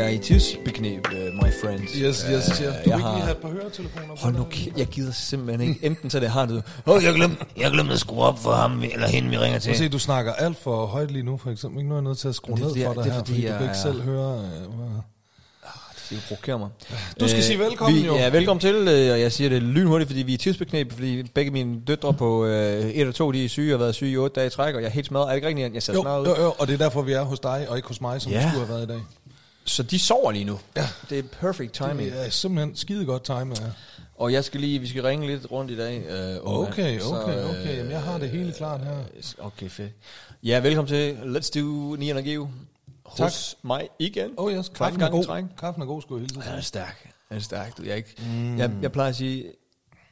Øh, er i tidsbeknep, uh, my friends. Yes, yes, yes. Øh, Du jeg ikke har- lige have et par høretelefoner? Hold nu, jeg gider simpelthen ikke. Enten så det har du. Åh, oh, jeg glemte, jeg glemte at skrue op for ham, eller hende, vi ringer til. Se, du snakker alt for højt lige nu, for eksempel. Ikke nu er jeg nødt til at skrue ned for dig det er her, fordi, fordi du jeg kan ikke selv høre... øh, hvad- Det provokerer mig. Du skal sige velkommen, vi, jo. Ja, velkommen til, øh, og jeg siger det lynhurtigt, fordi vi er i tidsbeknep, fordi begge mine døtre på øh, et og to, de er syge og har været syge i otte dage i træk, og jeg er helt smadret. Er det ikke rigtigt, jeg ser Jo, smadret ud? jo, jo, og det er derfor, vi er hos dig, og ikke hos mig, som ja. skulle have været i dag. Så de sover lige nu. Ja. Det er perfect timing. Det er simpelthen skide godt time. Ja. Og jeg skal lige, vi skal ringe lidt rundt i dag. Øh, Okay, okay, øh, okay. Jamen, jeg har det hele klart her. Okay, fedt. Ja, velkommen til Let's Do Nian og Giv. Hos mig igen. Oh yes, kaffen er god. træk. Kaffen er god, skulle jeg hilse. Han er stærk. Han er stærk. Du, jeg, er ikke, mm. jeg, jeg plejer at sige,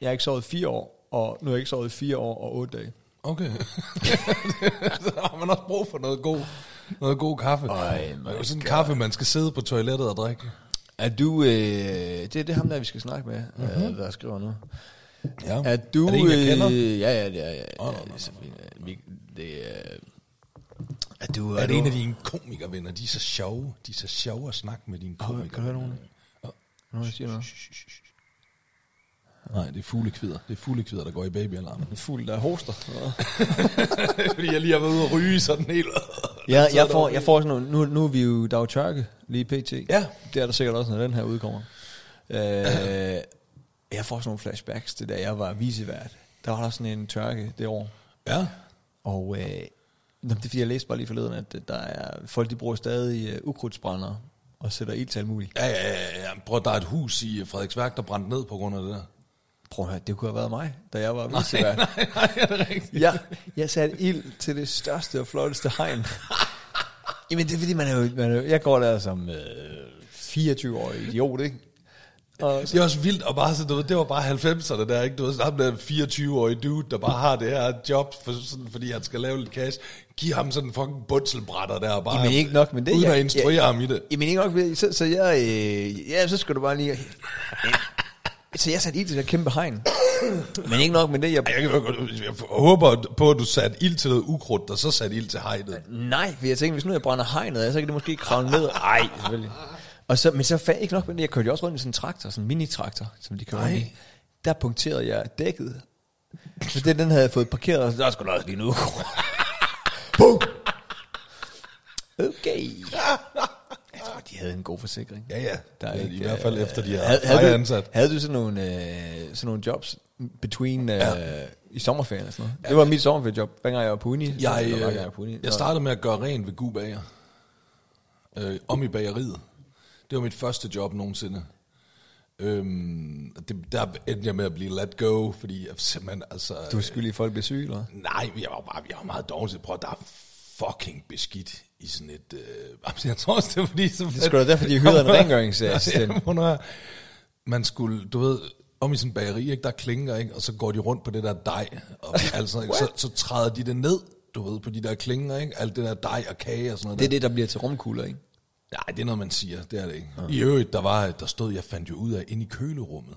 jeg har ikke sovet fire år, og nu har jeg ikke sovet fire år og otte dage. Okay. så har man også brug for noget god, noget god kaffe. Øj, det er jo sådan en kaffe, man skal sidde på toilettet og drikke. Er du, øh, det, det er ham der, vi skal snakke med, mm-hmm. øh, der skriver nu. Ja. Er du... Er det en, jeg kender? Øh, ja, ja, det er, ja, Åh, ja, det er. Vi, det er... Er du... Er det du, en af dine komikervenner? De er så sjove. De er så sjove at snakke med dine Åh, komiker. kan du høre nogen? Nå, jeg siger noget. Nej, det er fuglekvider. Det er fuglekvider, der går i babyalarmen. En fugl, der hoster. Fordi jeg lige har været ude og ryge sådan helt. Ja, jeg får, jeg får sådan nogle, nu, nu er vi jo, jo tørke lige pt. Ja. Det er der sikkert også, når den her udkommer. Øh, jeg får sådan nogle flashbacks til da jeg var visevært. Der var der sådan en tørke det år. Ja. Og øh, det er fordi, jeg læste bare lige forleden, at øh, der er folk, de bruger stadig øh, ukrudtsbrændere og sætter ild til alt muligt. Ja, ja, ja, ja. Prøv, der er et hus i Frederiksværk, der brændte ned på grund af det der. Prøv at høre, det kunne have været mig, da jeg var visevært. nej, nej, er det rigtigt? Jeg, jeg satte ild til det største og flotteste hegn. Jamen det er fordi, man er jo, man er jo jeg går der som øh, 24-årig idiot, ikke? Og Det er også vildt, og bare så, du ved, det var bare 90'erne der, ikke? Du ved, sådan ham der 24-årige dude, der bare har det her job, for, sådan, fordi han skal lave lidt cash. Giv ham sådan en fucking bundselbrætter der, og bare, Jamen ikke nok med det. uden jeg, at instruere jeg, ham i det. Jamen ikke nok. Så, så jeg, øh, ja, så skal du bare lige... så jeg satte ild til det kæmpe hegn. Men ikke nok med det, jeg... Ej, Jeg, godt- jeg håber på, at du satte ild til noget ukrudt, og så satte ild til hegnet. Nej, for jeg tænkte, hvis nu jeg brænder hegnet af, så kan det måske kravle ned. Nej, selvfølgelig. Og så, men så fandt ikke nok med det. Jeg kørte jo også rundt i sådan en traktor, sådan en mini-traktor, som de kører rundt i. Der punkterede jeg dækket. Så det, den havde jeg fået parkeret, og så der skulle også lige nu. Okay. Jeg tror, de havde en god forsikring. Ja, ja. Der er er ikke, I hvert fald øh, efter, de havde, havde havde, du, ansat. havde du sådan nogle, øh, sådan nogle jobs between øh, Ja. i sommerferien og sådan noget? Det var mit sommerferiejob, dengang jeg var på uni. Jeg, øh, jeg, på uni. jeg startede med at gøre rent ved Gu Bager. Øh, om i bageriet. Det var mit første job nogensinde. Øhm, det, der endte jeg med at blive let go, fordi jeg simpelthen, altså... Du er skyldig, at folk bliver syge, eller? Nej, jeg var bare jeg var meget dårlig til at prøve. Der er fucking beskidt i sådan et... Øh, jeg tror også, det er fordi... Så Det skulle da derfor, de hyrede en rengøringsassistent. Ja, man skulle, du ved, om i sådan en bageri, ikke, der er klinker, ikke, og så går de rundt på det der dej, og altså, ikke, så, så træder de det ned, du ved, på de der klinger, ikke, alt det der dej og kage og sådan noget. Det er der. det, der bliver til rumkugler, ikke? Nej, det er noget, man siger, det er det ikke. I øvrigt, der var, der stod, jeg fandt jo ud af, inde i kølerummet,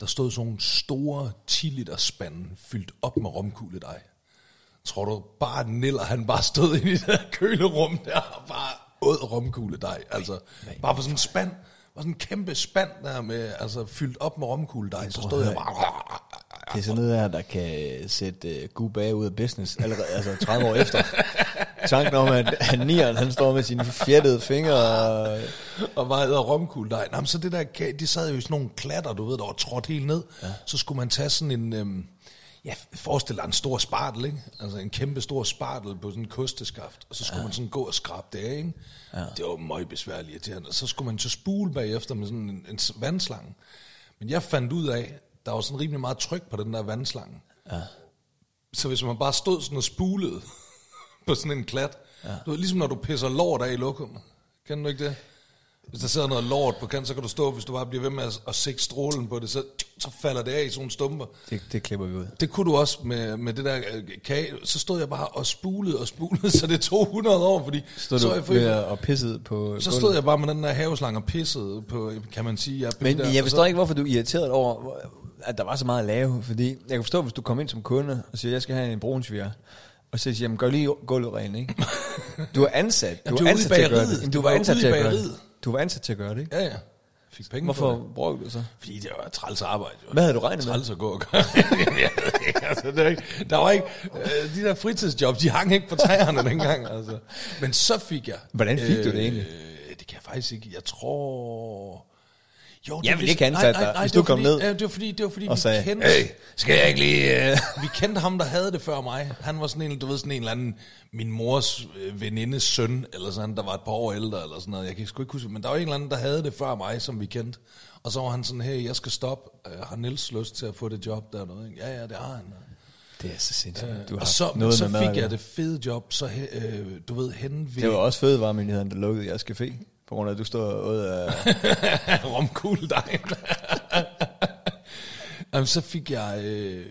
der stod sådan nogle store 10 liter spande, fyldt op med romkugledej. Tror du bare, at Niller, han bare stod inde i det der kølerum der, og bare åd romkugledej, altså, bare for sådan en spand, var sådan en kæmpe spand der med, altså fyldt op med romkugledej, så stod jeg bare, Det er sådan noget her, der kan sætte uh, Gud bag ud af business allerede, altså 30 år efter. Tanken om, at, at Nieren, han står med sine fjettede fingre og... og bare æder romkugledej. Nå, men så det der, de sad jo i sådan nogle klatter, du ved, der var trådt helt ned. Ja. Så skulle man tage sådan en, øhm, ja, forestil dig en stor spartel, ikke? Altså en kæmpe stor spartel på sådan en kosteskaft, og så skulle ja. man sådan gå og skrabe det af, ikke? Ja. Det var meget besværligt irriterende. Og så skulle man så spule bagefter med sådan en, en vandslange. Men jeg fandt ud af, der var sådan rimelig meget tryk på den der vandslange. Ja. Så hvis man bare stod sådan og spulede på sådan en klat, ja. du ved, ligesom når du pisser lort af i lokummet. Kender du ikke det? Hvis der sidder noget lort på kant, så kan du stå, hvis du bare bliver ved med at, at sække strålen på det, så, så falder det af i sådan nogle stumper. Det, det klipper vi ud. Det kunne du også med, med det der øh, kage. Så stod jeg bare og spulede og spulede, så det tog 100 år, fordi Stod så, du jeg ved at- og pissede på så gulvet? stod jeg bare med den der haveslange og pissede på, kan man sige. Jeg, Men der, jeg forstår ikke, hvorfor du er irriteret over, at der var så meget at lave. Fordi jeg kan forstå, hvis du kom ind som kunde og siger, jeg skal have en brunsviger, Og så siger jeg, jamen, gør lige gulvet rent, ikke? Du er ansat. Du Jamen, er du i ansat til at gøre det. Jamen, Du Du var var ansat til at gøre det. Du var ansat til at gøre det, ikke? Ja, ja. Fik penge for Hvorfor det. brugte du det så? Fordi det var træls arbejde. Jo. Hvad havde du regnet med? Træls at gå og gøre. Altså, det er ikke, der var ikke, øh, de der fritidsjobs, de hang ikke på træerne dengang. Altså. Men så fik jeg... Hvordan fik du det egentlig? Øh, det kan jeg faktisk ikke. Jeg tror... Jo, det Jeg var vil vist- ikke ansætte dig, hvis du kom fordi, ned Ja, det var fordi, det var fordi vi sagde, kendte... "Hey, skal jeg ikke lige... Uh... Vi kendte ham, der havde det før mig. Han var sådan en, du ved, sådan en eller anden, min mors øh, venindes søn, eller sådan, der var et par år ældre, eller sådan noget. Jeg kan sgu ikke huske, men der var en eller anden, der havde det før mig, som vi kendte. Og så var han sådan, hey, jeg skal stoppe. Øh, har Niels lyst til at få det job der? Noget? Ja, ja, det har han. Det er så sindssygt. Du har og så, noget så med fik mad, jeg det fede job, så øh, du ved, hen ved Det var også fødevaremyndigheden, der lukkede jeres café. På grund af, at du stod ud af... romkugledejen. Jamen, så fik jeg... Øh,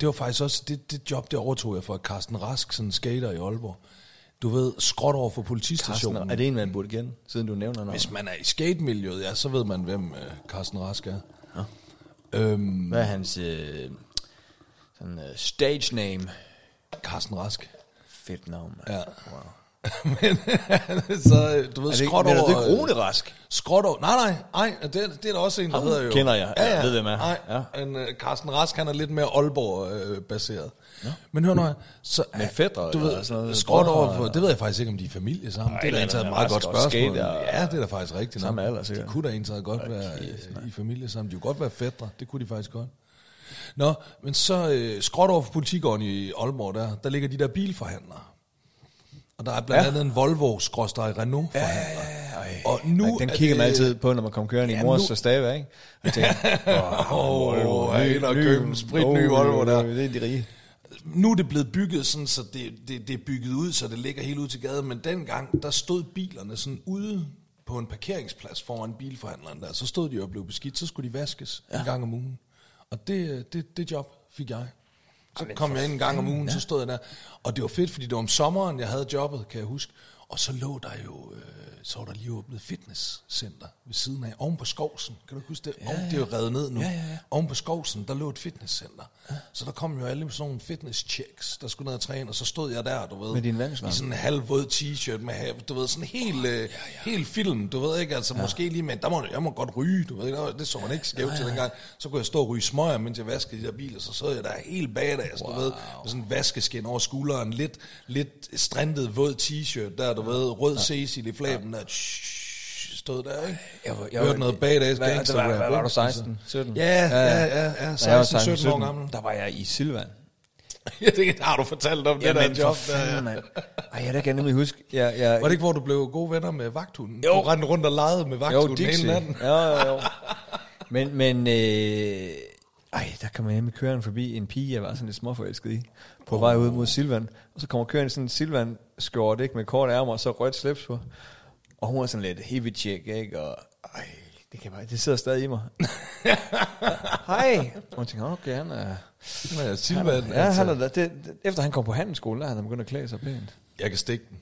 det var faktisk også... Det, det job, det overtog jeg fra Carsten Rask, sådan en skater i Aalborg. Du ved, skråt over for politistationen. Carsten, er det en, man burde kende, siden du nævner noget? Hvis man er i skatemiljøet, ja, så ved man, hvem øh, Carsten Rask er. Ja. Øhm, Hvad er hans øh, sådan, øh, stage name? Carsten Rask. Fedt navn, mand. Ja. Wow. Men så, øh, du ved, Er det skråt men er over... det ikke Rune Rask? Skråt over... Nej, nej, nej, det, det er der også en, der Ham hedder jo... kender jeg. Jeg ved, hvem er. Nej, Ja. ja. en, uh, Carsten Rask, han er lidt mere Aalborg-baseret. Ja. Men hør nu, så... Med fætre du ved, sådan noget, skråt over for... Det ved jeg faktisk ikke, om de er familie sammen. Nej, det er da egentlig et meget godt og spørgsmål. skater. Ja, det er da faktisk rigtigt. Samme alder, sikkert. Det kunne da egentlig godt være øh, i familie sammen. De kunne godt være fædre. Det kunne de faktisk godt. Nå, men så øh, skråt over for politigården i Aalborg, der, der ligger de der bilforhandlere. Og der er blandt Ja. andet en Volvo Renault forhandler. Ej, Og nu den er kigger man det- altid på, når man kommer kørende i Ja, mors nu- stave, ikke? Og tænker, Åh, oh, ind og købe en spritny Volvo der. Det er de rige. Nu er det blevet bygget sådan, så det, det, det er bygget ud, så det ligger helt ud til gaden. Men dengang, der stod bilerne sådan ude på en parkeringsplads foran bilforhandleren der. Så stod de og blev beskidt, så skulle de vaskes ja. en gang om ugen. Og det, det, det job fik jeg. Så Jamen, kom jeg ind en gang om ugen, så stod jeg der. Og det var fedt, fordi det var om sommeren, jeg havde jobbet, kan jeg huske. Og så lå der jo, øh, så var der lige åbnet fitnesscenter ved siden af, oven på Skovsen. Kan du huske det? Ja, Det er jo revet ned nu. Ja, ja, ja. Oven på Skovsen, der lå et fitnesscenter. Ja. Så der kom jo alle sådan nogle fitness-checks, der skulle ned og træne, og så stod jeg der, du ved. Med din. I sådan en halvvåd t-shirt med, du ved, sådan helt, øh, helt film, du ved ikke, altså ja. måske lige med, der må, jeg må godt ryge, du ved ikke, det så man ikke skævt til dengang. Så kunne jeg stå og ryge smøger, mens jeg vaskede de der biler, så sad jeg der helt badass, wow. du ved, med sådan en vaskeskin over skulderen, lidt, lidt strendet våd t-shirt der, du ved, rød Cecil i flaben der, stod der, ikke? Jeg var- jeg Hørte noget badass Hvad- gangster hvad- hvad rap, var du, ikke? 16, 17? Ja, ja, ja, ja, jeg var 16, 17 år gammel. Der var jeg i Silvan. Ja, det har du fortalt om, det der Jamen, job. for Der. fanden, mand. Ej, jeg kan jeg nemlig huske. Jeg, jeg, Var det ikke, hvor du blev gode venner med vagthunden? Jo. Du rendte rundt og legede med Jo, vagthunden hele Dixie. natten. Jo, jo, jo. Men, men øh, ej, der kommer jeg nemlig kørende forbi en pige, jeg var sådan lidt småforelsket i, på oh. vej ud mod Silvan. Og så kommer kørende sådan en Silvan skjort, ikke, med kort ærmer og så rødt slips på. Og hun er sådan lidt heavy chick, ikke, og ej, det, kan bare, det sidder stadig i mig. Hej. Og jeg tænker, okay, han er... Ja, Silvan, Ja, han er, det, det, efter han kom på handelsskolen, der er han begyndt at klæde sig pænt. Jeg kan stikke den.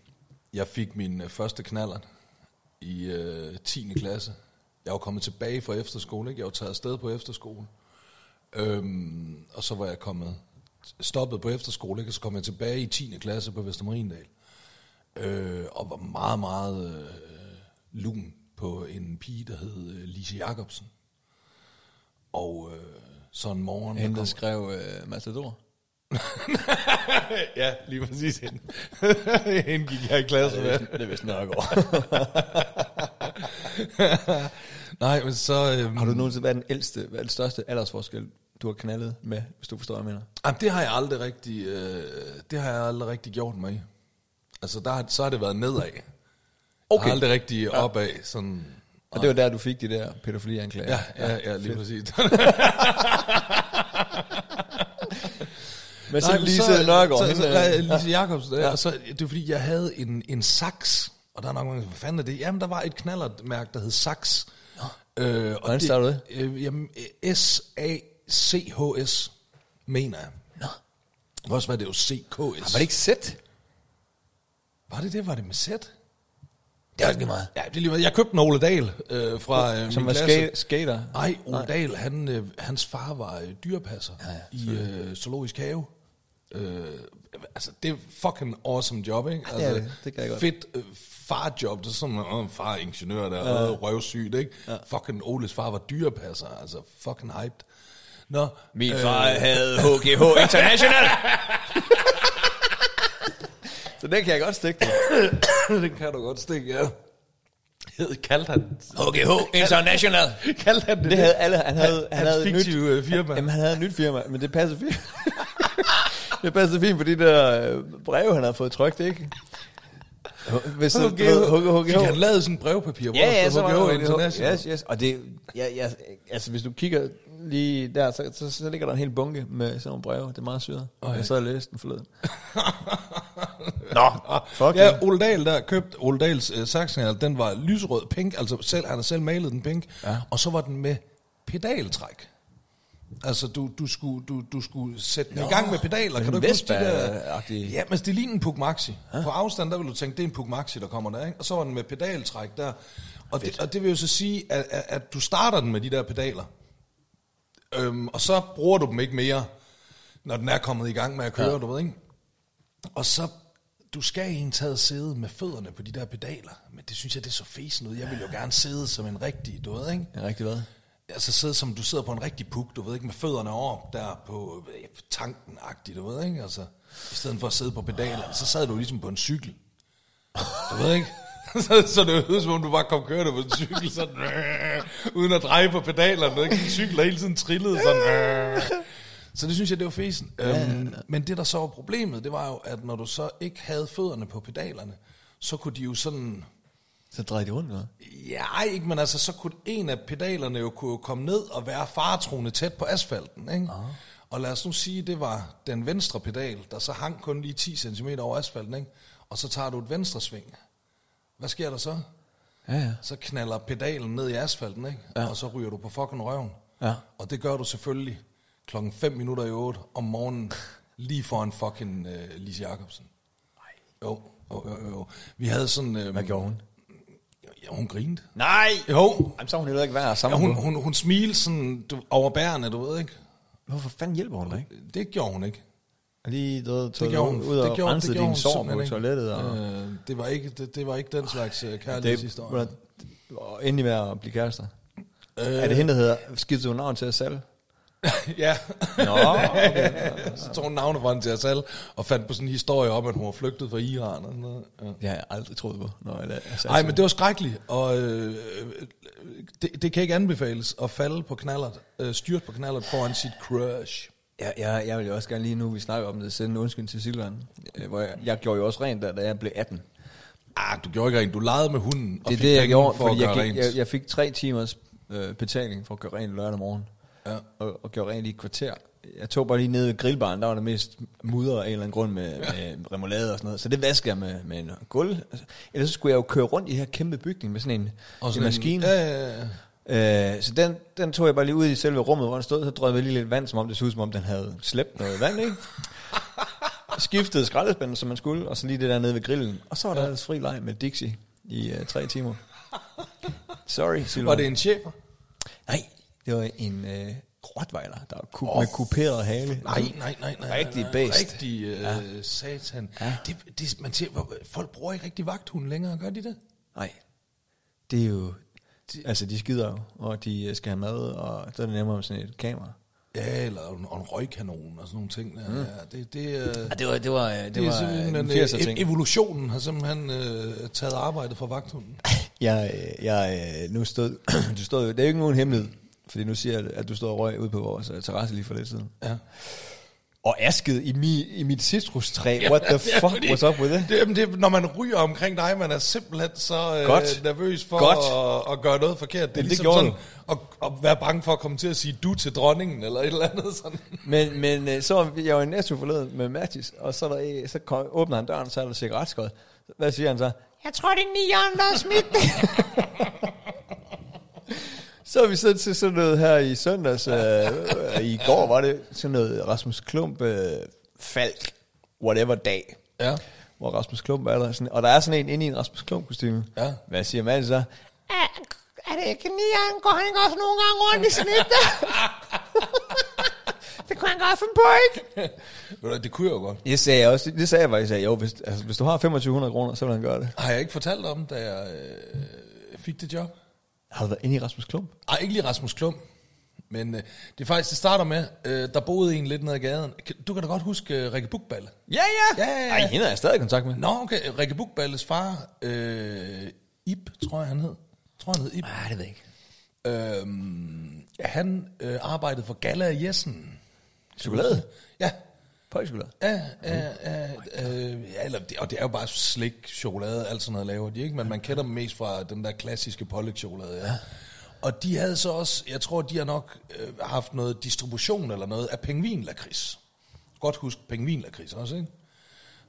Jeg fik min øh, første knaller i øh, 10. klasse. Jeg var kommet tilbage fra efterskole, ikke? Jeg var taget afsted på efterskole. Øhm, og så var jeg kommet stoppet på efterskole, ikke? og så kom jeg tilbage i 10. klasse på Vestermarindal. Øh, og var meget, meget øh, lun på en pige, der hed øh, Lise Jacobsen. Og øh, så en morgen... Hende, der kom- skrev øh, Matador. ja, lige præcis hende. hende gik jeg i klasse med. Det er vist Nørgaard. Nej, men så... Øhm, Har du nogensinde været den ældste, den største aldersforskel, du har knaldet med, hvis du forstår, hvad jeg mener? Jamen, det har jeg aldrig rigtig, øh, det har jeg aldrig rigtig gjort mig i. Altså, der, har- så har det været nedad. Okay. Har aldrig rigtig opad, sådan... Og det var der, du fik de der pædofilianklager. Ja, ja, ja, lige præcis. Men så Nej, men Lise Nørgaard. Så, hende, så, øh, ja, Lise Jacobsen, ja. og så, det var fordi, jeg havde en, en saks, og der er nok mange, hvad fanden er det? Jamen, der var et knallertmærke, der hed Saks. Øh, og Hvordan staver du det? Øh, jamen, S-A-C-H-S, mener jeg. Nå. Det også være, det var C-K-S. Var det ikke sæt? Var det det? Var det med Z? Det er ikke lige meget. Ja, det er lige meget. Jeg købte en Ole Dahl øh, fra øh, Som min var klasse. ska- skater. Nej, Ole Dahl, han, øh, hans far var øh, dyrepasser Ja, ja, i øh, Zoologisk Have. Øh, altså, det er fucking awesome job, ikke? det er Altså, det. Det kan jeg godt. Fedt øh, farjob, det er sådan, åh, far er ingeniør der, ja. og røvsygt, ikke? Ja. Fucking Oles far var dyrepasser, altså fucking hyped. Nå, Min far øh. havde HGH International. så den kan jeg godt stikke det kan du godt stikke, ja. Hed- Kaldte han, HGH International. kaldte han det, Det havde alle. Han havde, han hans havde et nyt, øh, firma. jamen, han havde et nyt firma, men det passer fint. det passer fint på de der øh, breve, han havde fået trykt, ikke? Hvis det- du ved, Fik han lavet sådan en brevpapir, hvor Ja, der ja, stod så HGH International. Yes, yes. Og det, ja, ja, altså hvis du kigger lige der, så, så, så ligger der en hel bunke med sådan nogle breve. Det er meget syret. Oj. Jeg sad og læste den forleden. Nå, fuck Ja, ja. Ole Dahl der købte Ole Dahls øh, saxonal, den var lyserød pink, altså selv, han har selv malet den pink, Ja. og så var den med pedaltræk. Altså, du, du, skulle, du, du skulle sætte den i gang med pedaler. Kan du ikke huske de der? Ja, men det ligner en Puk Maxi. På afstand, der vil du tænke, det er en Puk Maxi, der kommer der, ikke? Og så var den med pedaltræk der. Og det, og det vil jo så sige, at, at, at du starter den med de der pedaler. Øhm, og så bruger du dem ikke mere, når den er kommet i gang med at køre, ja. du ved, ikke? Og så, du skal egentlig taget sidde med fødderne på de der pedaler. Men det synes jeg, det er så fesen ud. Jeg vil jo gerne sidde som en rigtig, du ved, ikke? Ja, rigtig hvad? Altså sidde som, du sidder på en rigtig puk, du ved ikke, med fødderne over der på øh, tanken-agtigt, du ved ikke? Altså, i stedet for at sidde på pedalerne, så sad du ligesom på en cykel. Du ved ikke? så, så det var som om du bare kom kørende på en cykel, sådan, øh, uden at dreje på pedalerne, ikke? En cykel, der hele tiden trillede sådan, øh. Så det synes jeg, det var fesen. Øhm, men det, der så var problemet, det var jo, at når du så ikke havde fødderne på pedalerne, så kunne de jo sådan... Så drejer de rundt, eller? Ja, ikke, men altså, så kunne en af pedalerne jo kunne komme ned og være faretroende tæt på asfalten, ikke? Og lad os nu sige, det var den venstre pedal, der så hang kun lige 10 cm over asfalten, ikke? Og så tager du et venstre sving. Hvad sker der så? Ja, ja. Så knaller pedalen ned i asfalten, ikke? Ja. Og så ryger du på fucking røven. Ja. Og det gør du selvfølgelig klokken 5 minutter i 8 om morgenen, lige foran fucking uh, Lise Jacobsen. Jo, jo, jo, jo. Vi havde sådan... Uh, Hvad gjorde hun? Ja, hun grinede. Nej! Jo, Jamen, så hun heller ikke værd at ja, hun, på. hun, hun smilede sådan du, overbærende, du ved ikke. Hvorfor fanden hjælper hun dig ikke? Det gjorde hun ikke. Lige du tog Det gjorde hun, ud og det gjorde, gjorde dine hun sår på toilettet. Og Øh, det, var ikke, det, det var ikke den slags uh, kærlighedshistorie. det, og endelig med at blive kærester. Øh. Er det hende, der hedder, skiftede hun navn til at salg? ja, Nå, okay. så tog hun hende til os alle, og fandt på sådan en historie om, at hun var flygtet fra Iran. Og sådan noget. Ja. Det har jeg aldrig troet på. Når jeg, altså, Nej, men det var skrækkeligt, og øh, det, det kan ikke anbefales at falde på knallert, øh, styrt på knallert foran sit crush. Jeg, jeg, jeg vil jo også gerne lige nu, vi snakker om det, sende en undskyld til Silvan. øh, Hvor jeg, jeg gjorde jo også rent der, da jeg blev 18. Ah, du gjorde ikke rent. Du legede med hunden og Det er fik det, jeg gjorde, for at fordi jeg, gik, jeg, jeg fik tre timers øh, betaling for at gøre rent lørdag morgen. Ja. Og, og gjorde rent i et kvarter. Jeg tog bare lige ned ved grillbaren, der var det mest mudder af en eller anden grund med, med remoulade og sådan noget. Så det vasker jeg med, med en gulv. Altså, Ellers så skulle jeg jo køre rundt i her kæmpe bygning med sådan en, Og en sådan maskine. Ja, ja, ja. Øh, så den, den tog jeg bare lige ud i selve rummet, hvor den stod. Så drøjede jeg lige lidt vand, som om det så ud, som om den havde slæbt noget vand, ikke? Skiftede skraldespanden, som man skulle, og så lige det der nede ved grillen. Og så var der ellers fri leg med Dixie i uh, tre timer. Sorry, Silvan. Var det en chefer? Nej, det var en uh, rottweiler, der var ku- med kuperet hale. Nej, nej, nej, nej. Rigtig bedst. Rigtig øh, ja. satan. Ja. Det, det, man siger, hvor- folk bruger ikke rigtig vagthund længere, gør de det? Nej, det er jo... Altså, de skider jo, og de øh, skal have mad, og så er det nemmere med sådan et kamera. Ja, eller en, en røgkanon og sådan nogle ting. Der. Mm. Ja, det, det, øh, Ja, det var, det var, det, det det var simpelthen en en, 80'er øh, ting. evolutionen har simpelthen øh, taget arbejdet for vagthunden. Jeg, øh, jeg øh, nu stod, du stod, det er jo ikke nogen hemmelighed, fordi nu siger jeg, at du stod og røg ude på vores øh, terrasse lige for lidt siden. Ja. Og asket i, mi, i mit citrustræ. What the fuck fordi- was up with it? Det, jamen, det, når man ryger omkring dig, man er simpelthen så øh, nervøs for Godt. At, at gøre noget forkert. Det er Jamen, det ligesom gjorde sådan at, at være bange for at komme til at sige du til dronningen, eller et eller andet sådan. Men, men øh, så jeg var i Netto forleden med Mathis, og så, er der, så kom, åbner han døren, så er der cigaretskåd. Hvad siger han så? Jeg tror, det er nieren, der er smidt Så er vi så til sådan noget her i søndags, øh, i går var det sådan noget Rasmus Klump, øh, Falk, whatever dag. Ja. Hvor Rasmus Klump er der. Sådan, og der er sådan en inde i en Rasmus Klump kostume. Ja. Hvad siger man så? Er, er det ikke nieren? Går han ikke også nogle gange rundt i snit? det kunne han paragrafen på ikke. Det kunne jeg jo godt. Det sagde jeg også. Det sagde jeg faktisk. Jeg sagde, jo, hvis, altså, hvis du har 2500 kroner, så vil han gøre det. Har jeg ikke fortalt om, da jeg øh, fik det job? Har du været inde i Rasmus Klump? Ej, ikke lige Rasmus Klum. Men øh, det er faktisk, det starter med, øh, der boede en lidt nede ad gaden. Du kan da godt huske øh, Rikke Bukballe. Ja, ja. Ja, ja, ja. Ej, hende er jeg stadig i kontakt med. Nå, okay. Rikke Bukballes far, øh, Ib, tror jeg han hed. Tror han hed Ib. Nej, det ved jeg ikke. Øhm, han øh, arbejdede for Galla Jessen. Chokolade? Ja, Pøjchokolade? Ja, ja, ja, øh, ja eller det, og det er jo bare slik, chokolade, alt sådan noget laver de, ikke? Men man kender dem mest fra den der klassiske pålægtschokolade, ja. Og de havde så også, jeg tror, de har nok øh, haft noget distribution eller noget af pengvinlakris. Godt husk pengvinlakris også, ikke?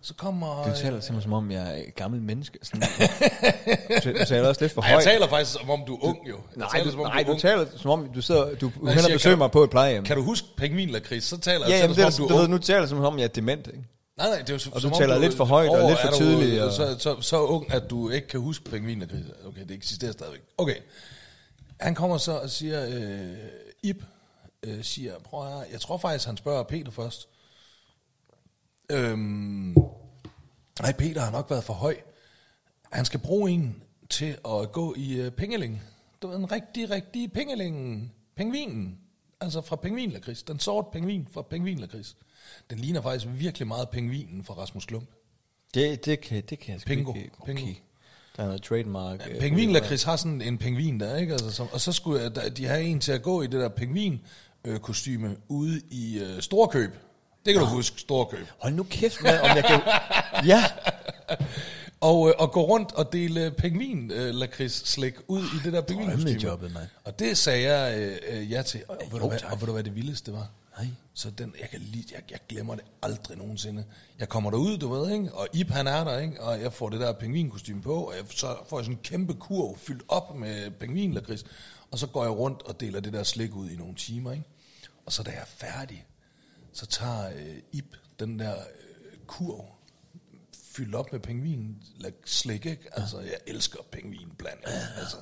Så kommer... Du taler simpelthen som om, jeg er et gammelt menneske. Sådan. du, du taler også lidt for Ej, jeg højt. taler faktisk som om du er ung, jo. Jeg Nej, taler, du, som om nej, du, er du taler som om, du sidder, du jeg og siger, besøger mig på et plejehjem. Kan du huske pengvinlakris? Så taler Ja, jeg jamen, taler, det, som er, om du, du er ved, ung. nu taler du som om, jeg er dement, ikke? Nej, nej, det er jo Og du om taler lidt for højt og lidt for du, tydeligt, øh, og- Så, så, så ung, at du ikke kan huske pengvinlakris. Okay, det eksisterer stadigvæk. Okay. Han kommer så og siger, øh, Ib øh, siger, prøv at jeg tror faktisk, han spørger Peter først. Øhm, nej, Peter har nok været for høj. Han skal bruge en til at gå i øh, pengelingen. Du ved, en rigtig, rigtig pengelingen. Pengvinen. Altså fra pengvinlakris. Den sorte pengvin fra pengvinlakris. Den ligner faktisk virkelig meget pengvinen fra Rasmus Klump. Det, det, kan, det kan jeg Pingo. ikke. Pingo. Okay. Der er noget trademark. øh, Pengvinlakris har sådan en pengvin der, ikke? Altså, som, og så skulle jeg, der, de have en til at gå i det der pengvin øh, kostyme ude i øh, Storkøb. Det kan du huske, Storkøb. Hold nu kæft med, om jeg kan... Ja, Og, øh, og gå rundt og dele pengvin øh, lakrids slik ud i det der pengvinkostyme. Drømmejobbet, mand. Og det sagde jeg øh, øh, ja til. Og, og, ved du hvad, og ved du hvad det vildeste var? Nej. Så den, jeg, kan lige, jeg, jeg glemmer det aldrig nogensinde. Jeg kommer derud, du ved, ikke? og Ip han er der, ikke? og jeg får det der pengvinkostyme på, og jeg, så får jeg sådan en kæmpe kurv fyldt op med pengvinlakrids, og så går jeg rundt og deler det der slik ud i nogle timer. Ikke? Og så da jeg er færdig, så tager øh, Ip den der øh, kurv fyldt op med pengvin slik, ikke? Altså, jeg elsker pengvin blandt andet, altså.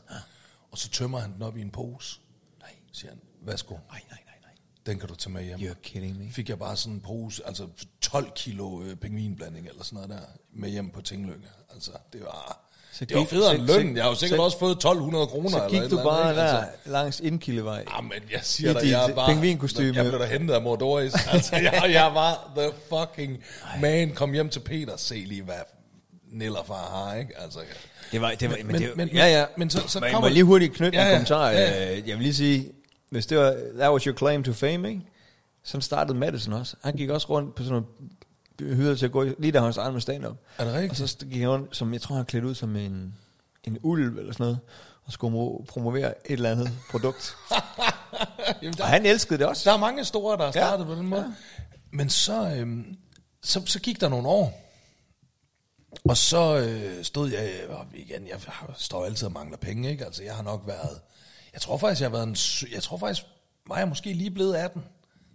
Og så tømmer han den op i en pose. Nej. Siger han, værsgo, Nej, nej, nej, nej. den kan du tage med hjem. You're kidding me. Fik jeg bare sådan en pose, altså 12 kilo øh, pengvinblanding eller sådan noget der, med hjem på Tinglykke. Altså, det var... Så det var federe end så- løn. Jeg har jo sikkert så- også fået 1200 kroner. Så gik du eller andet, bare ikke? der Altså, langs Indkildevej. Jamen, jeg siger dig, jeg var... pingvinkostyme. Jeg blev der hentet af Mordoris. Altså, jeg, jeg var the fucking man. Kom hjem til Peter. Se lige, hvad Nillerfar har, ikke? Altså, Det var, det var, men, Men- det, men- men, ja, ja. men så- så jeg kommer- må lige hurtigt knytte Ja, ja, ja, en kommentar. ja. Ja. Jeg vil lige sige, hvis det var, that was your claim to fame, ikke? Sådan startede Madison også. Han gik også rundt på sådan nogle hyder til at gå, i- lige da han startede med stand-up. Er det rigtigt? Og så gik han rundt, som jeg tror, han klædte ud som en, en ulv eller sådan noget, og skulle mo- promovere et eller andet produkt. Jamen, der, og han elskede det også. der er mange store, der har startet Ja. på den måde. Men så, øhm, så, så gik der nogle år. Og så øh, stod jeg, og igen, jeg står altid og mangler penge, ikke? Altså, jeg har nok været, jeg tror faktisk, jeg har været en, jeg tror faktisk, var jeg måske lige blevet 18.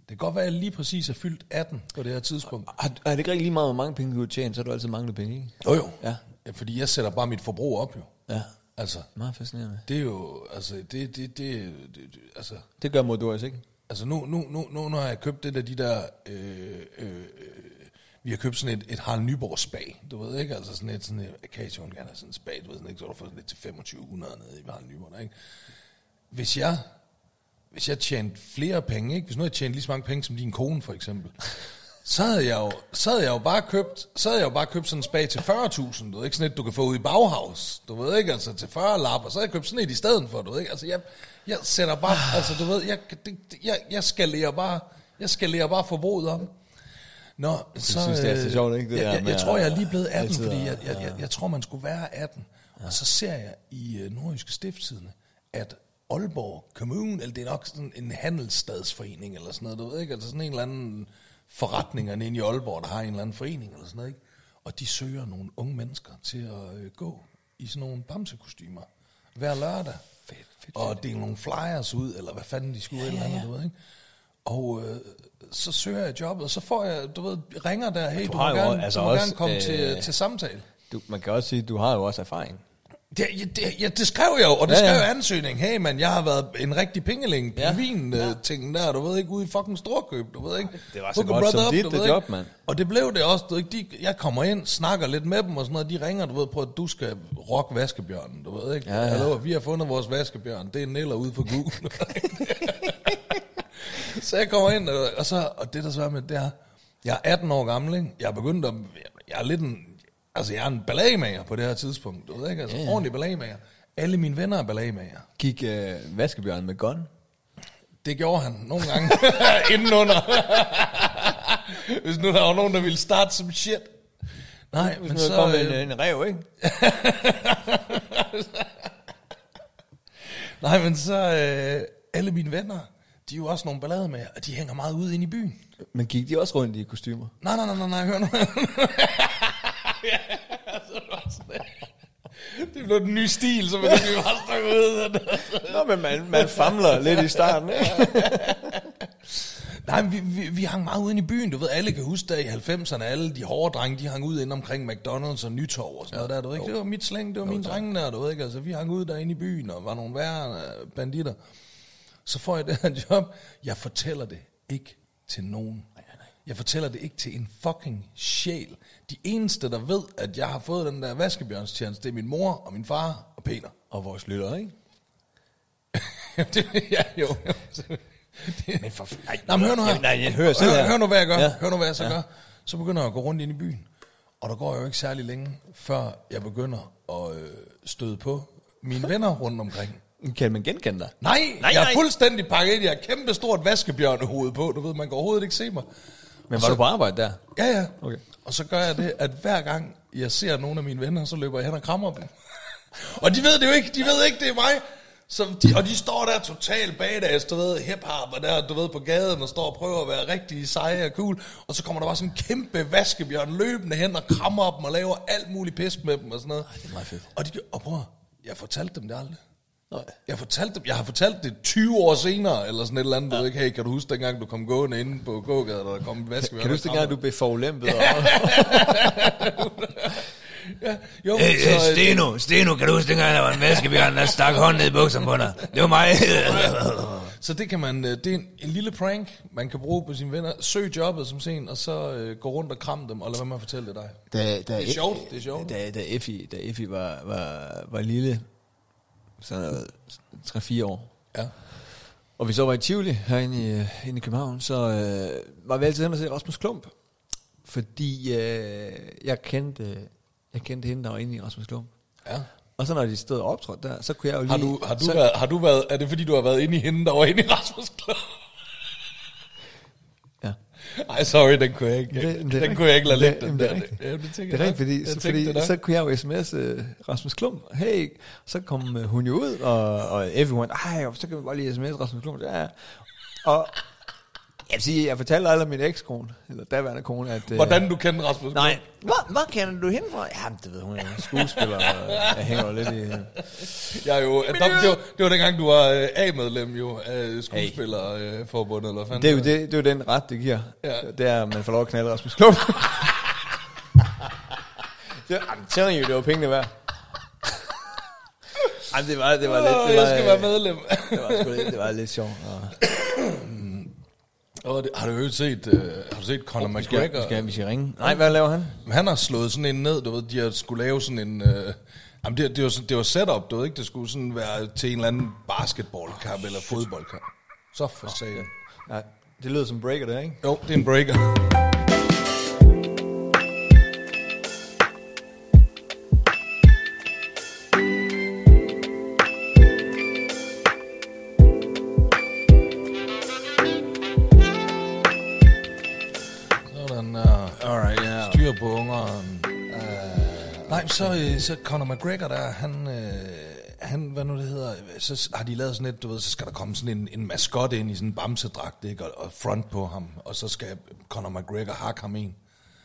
Det kan godt være, at jeg lige præcis er fyldt 18 på det her tidspunkt. Har, er det ikke rigtig lige meget, hvor mange penge du har tjent, så har du altid manglet penge, ikke? Jo jo. Ja. ja. Fordi jeg sætter bare mit forbrug op jo. Ja. Altså, Meget fascinerende. det er jo, altså, det, det, det, det, det altså, Det gør Modoris, ikke? Altså nu, nu, nu, nu, nu har jeg købt det der, de der, øh, øh, øh, vi har købt sådan et, et Harald Nyborg spag, du ved ikke, altså sådan et, sådan et Acacia gerne sådan et spag, du ved sådan ikke, så du fået sådan lidt til 2500 nede i Harald Nyborg, der, ikke? Hvis jeg, hvis jeg tjente flere penge, ikke? Hvis nu jeg tjente lige så mange penge som din kone, for eksempel, så havde jeg jo, så havde jeg jo bare købt, så havde jeg jo bare købt sådan en spag til 40.000, du ved ikke, sådan et, du kan få ud i Bauhaus, du ved ikke, altså til 40 lapper, så havde jeg købt sådan et i stedet for, du ved ikke, altså jeg, jeg sætter bare, altså du ved, jeg, det, jeg, jeg skalerer bare, jeg skalerer bare forbruget om. Nå, så, synes, det er så øh, sjovt, ikke, det jeg, der jeg, jeg, tror, jeg er lige blevet 18, altid fordi jeg, jeg, jeg, jeg tror, man skulle være 18. Og så ser jeg i uh, Nordjyske Stiftstidende, at Aalborg Kommune, eller det er nok sådan en handelsstadsforening eller sådan noget, du ved ikke, altså sådan en eller anden forretninger inde i Aalborg, der har en eller anden forening eller sådan noget, ikke? Og de søger nogle unge mennesker til at øh, gå i sådan nogle bamsekostymer hver lørdag. Fedt, fedt, Og dele nogle flyers ud, eller hvad fanden de skulle, ja, eller andet, du ved, ikke? Og øh, så søger jeg jobbet, og så får jeg, du ved, ringer der, hey, du du, må gerne, altså du må også, gerne komme øh, til, til samtale. Du, man kan også sige, at du har jo også erfaring. Det, ja, det, ja, det skrev jeg jo, og det Ja, ja, skrev jeg ansøgning. Hey, man, jeg har været en rigtig pingeling på Ja. vin ja. ting der, du ved ikke, ude i fucking Storkøb, du ved ikke. Det var så Hook a godt som dit, du det job, ikke? mand. Og det blev det også, du ved ikke, de, jeg kommer ind, snakker lidt med dem og sådan noget, de ringer, du ved, på at du skal rock vaskebjørnen, du ved ikke. Ja, ja. Hallo, vi har fundet vores vaskebjørn, det er Neller ude for Google. så jeg kommer ind, og, og, så, og det der så er med, det er, jeg er 18 år gammel, ikke? Jeg er begyndt at, jeg er lidt en, altså jeg er en ballademager på det her tidspunkt, du ved ikke, altså Ja, ja, ordentlig ballademager. Alle mine venner er ballademager. Gik øh, vaskebjørn med gun? Det gjorde han nogle gange indenunder. Hvis nu der var nogen, der ville starte som shit. Nej, Hvis men nu så... kom øh, en, en rev, ikke? Nej, men så... Øh, alle mine venner, de er jo også nogle ballade med, og de hænger meget ude inde i byen. Men gik de også rundt i kostymer? Nej, nej, nej, nej, nej, hør nu. Ja, så er det sådan blev den nye stil, så vi bare stå ud. Nå, men man, man famler lidt i starten, ikke? Nej, men vi, vi, vi hang meget ude i byen. Du ved, alle kan huske der i 90'erne, alle de hårde drenge, de hang ud inde omkring McDonald's og Nytorv og sådan noget der, du ved ikke? Det var mit slæng, det var mine drenge der, du ved ikke? Altså, vi hang ud derinde i byen og var nogle værre øh, banditter. Så får jeg det her job. Jeg fortæller det ikke til nogen. Jeg fortæller det ikke til en fucking sjæl. De eneste, der ved, at jeg har fået den der vaskebjørnstjeneste, det er min mor og min far og Peter. Og vores lytter, ikke? det, ja, jo. Men for... Nej, men hør nu her. Nej, jeg hører hør, her. hør nu, hvad jeg gør. Ja. Hør nu, hvad jeg så ja. gør. Så begynder jeg at gå rundt ind i byen. Og der går jo ikke særlig længe, før jeg begynder at øh, støde på mine venner rundt omkring. Kan man genkende dig? Nej, Nej, nej jeg er nej. fuldstændig pakket ind. Jeg har kæmpe stort vaskebjørnehoved på. Du ved, man kan overhovedet ikke se mig. Men Og var så- du på arbejde der? Ja, ja. Okay. Og så gør jeg det, at hver gang jeg ser nogle af mine venner, så løber jeg hen og krammer dem. og de ved det jo ikke. De ved ikke, det er mig. Så de, og de står der totalt badass, du ved, hip-hop, der, du ved, på gaden, og står og prøver at være rigtig seje og cool. Og så kommer der bare sådan en kæmpe vaskebjørn løbende hen og krammer dem og laver alt muligt pis med dem og sådan noget. det er meget fedt. Og, de, og prøv, jeg fortalte dem det aldrig. Nej. Jeg fortalte dem, jeg har fortalt det 20 år senere, eller sådan et eller andet, ja. du ikke, hey, kan du huske dengang, du kom gående inde på gågaden, og der kom en vaskebjørn? Kan du huske dengang, du blev forulæmpet? Ja, jo, Hey, så, hey, øh, Steno, Steno, kan du huske dengang, der var en vaskebjørn, der stak hånden ned i bukserne på dig? Det var mig. så det kan man, øh, det er en, en lille prank, man kan bruge på sine venner. Søg jobbet som sen, og så øh, gå rundt og kramme dem, og lad være med at fortælle det dig. Da, da, Det er sjovt, det er sjovt. Da, da Effie, da Effie var, var, var lille, så 3-4 år, Ja. og vi så var i Tivoli herinde i, øh, inde i København, så øh, var vi altid hen og se Rasmus Klump. Fordi øh, jeg kendte jeg kendte hende, der var inde i Rasmus Klump. ja. Og så når de stod og optrådte der, så kunne jeg jo lige... Har du, har, du så, været, har du været, er det fordi, du har været inde i hende, der var inde i Rasmus Klub? Ej, sorry, den kunne jeg ikke. Det- Det, det er den kunne jeg ikke lade rigtigt. ligge, Det- den det er der. rigtigt. Ja, det, tænker Det er rent, fordi, så, fordi det så kunne jeg jo sms uh, Rasmus Klump. Hey, så kom uh, hun jo ud, og, og everyone, ej, så kan vi bare lige sms Rasmus Klump. Ja, ja. og jeg vil sige, jeg fortalte aldrig min ekskone, eller daværende kone, at... Uh, Hvordan du kender Rasmus Nej, hvor, hvor kender du hende fra? Jamen, det ved hun, jeg er skuespiller, og jeg hænger jo lidt i... Jeg er jo, det, var, det, var, det var dengang, du var øh, A-medlem jo, af skuespillerforbundet, eller hvad fanden Det er jo, det, det, det er jo den ret, det giver. Ja. Det er, at man får lov at knalde Rasmus det, I'm telling you, det var pengene værd. Ej, det var, det var lidt... Det var, jeg skal være medlem. det var, sgu lidt, det var lidt sjovt. Og, Og det, har du jo set, øh, har du set Conor vi, skal, McGregor? vi, skal, vi skal ringe. Nej, hvad laver han? Han har slået sådan en ned, du ved, de har skulle lave sådan en... Øh, jamen det, det, var, det var setup, du ved ikke, det skulle sådan være til en eller anden basketballkamp eller fodboldkamp. Så for sagen. Nej, det lyder som breaker, det, ikke? Jo, det er en breaker. Øh, så Conor McGregor der, han, øh, han, hvad nu det hedder, så har de lavet sådan et, du ved, så skal der komme sådan en, en maskot ind i sådan en bamsedragt, ikke, og, og front på ham, og så skal Conor McGregor hakke ham en.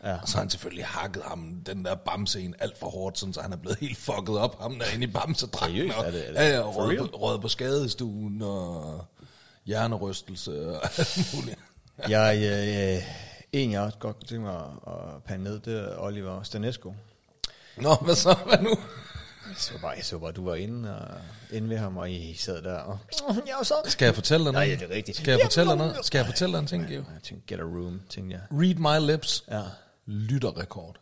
Ja. Og så har han selvfølgelig hakket ham, den der bamse en, alt for hårdt, sådan, så han er blevet helt fucket op, ham der inde i bamsedragten. Seriøst? og- Er det- er det ja, ja, real? på, røget på skadestuen, og hjernerystelse, og alt muligt. Jeg, øh, øh, en, jeg også godt kunne tænke mig at, at pande ned, det er Oliver Stanesco. Nå, hvad så? Hvad nu? så bare, jeg så bare, du var inde, og, inde ved ham, og I sad der, og jeg var så... Skal jeg fortælle dig noget? Nej, det er rigtigt. Skal jeg fortælle dig noget? Skal jeg fortælle dig en ting, Geo? Jeg tænkte, get a room, tænkte jeg. Read my lips. Ja, Lytterrekord.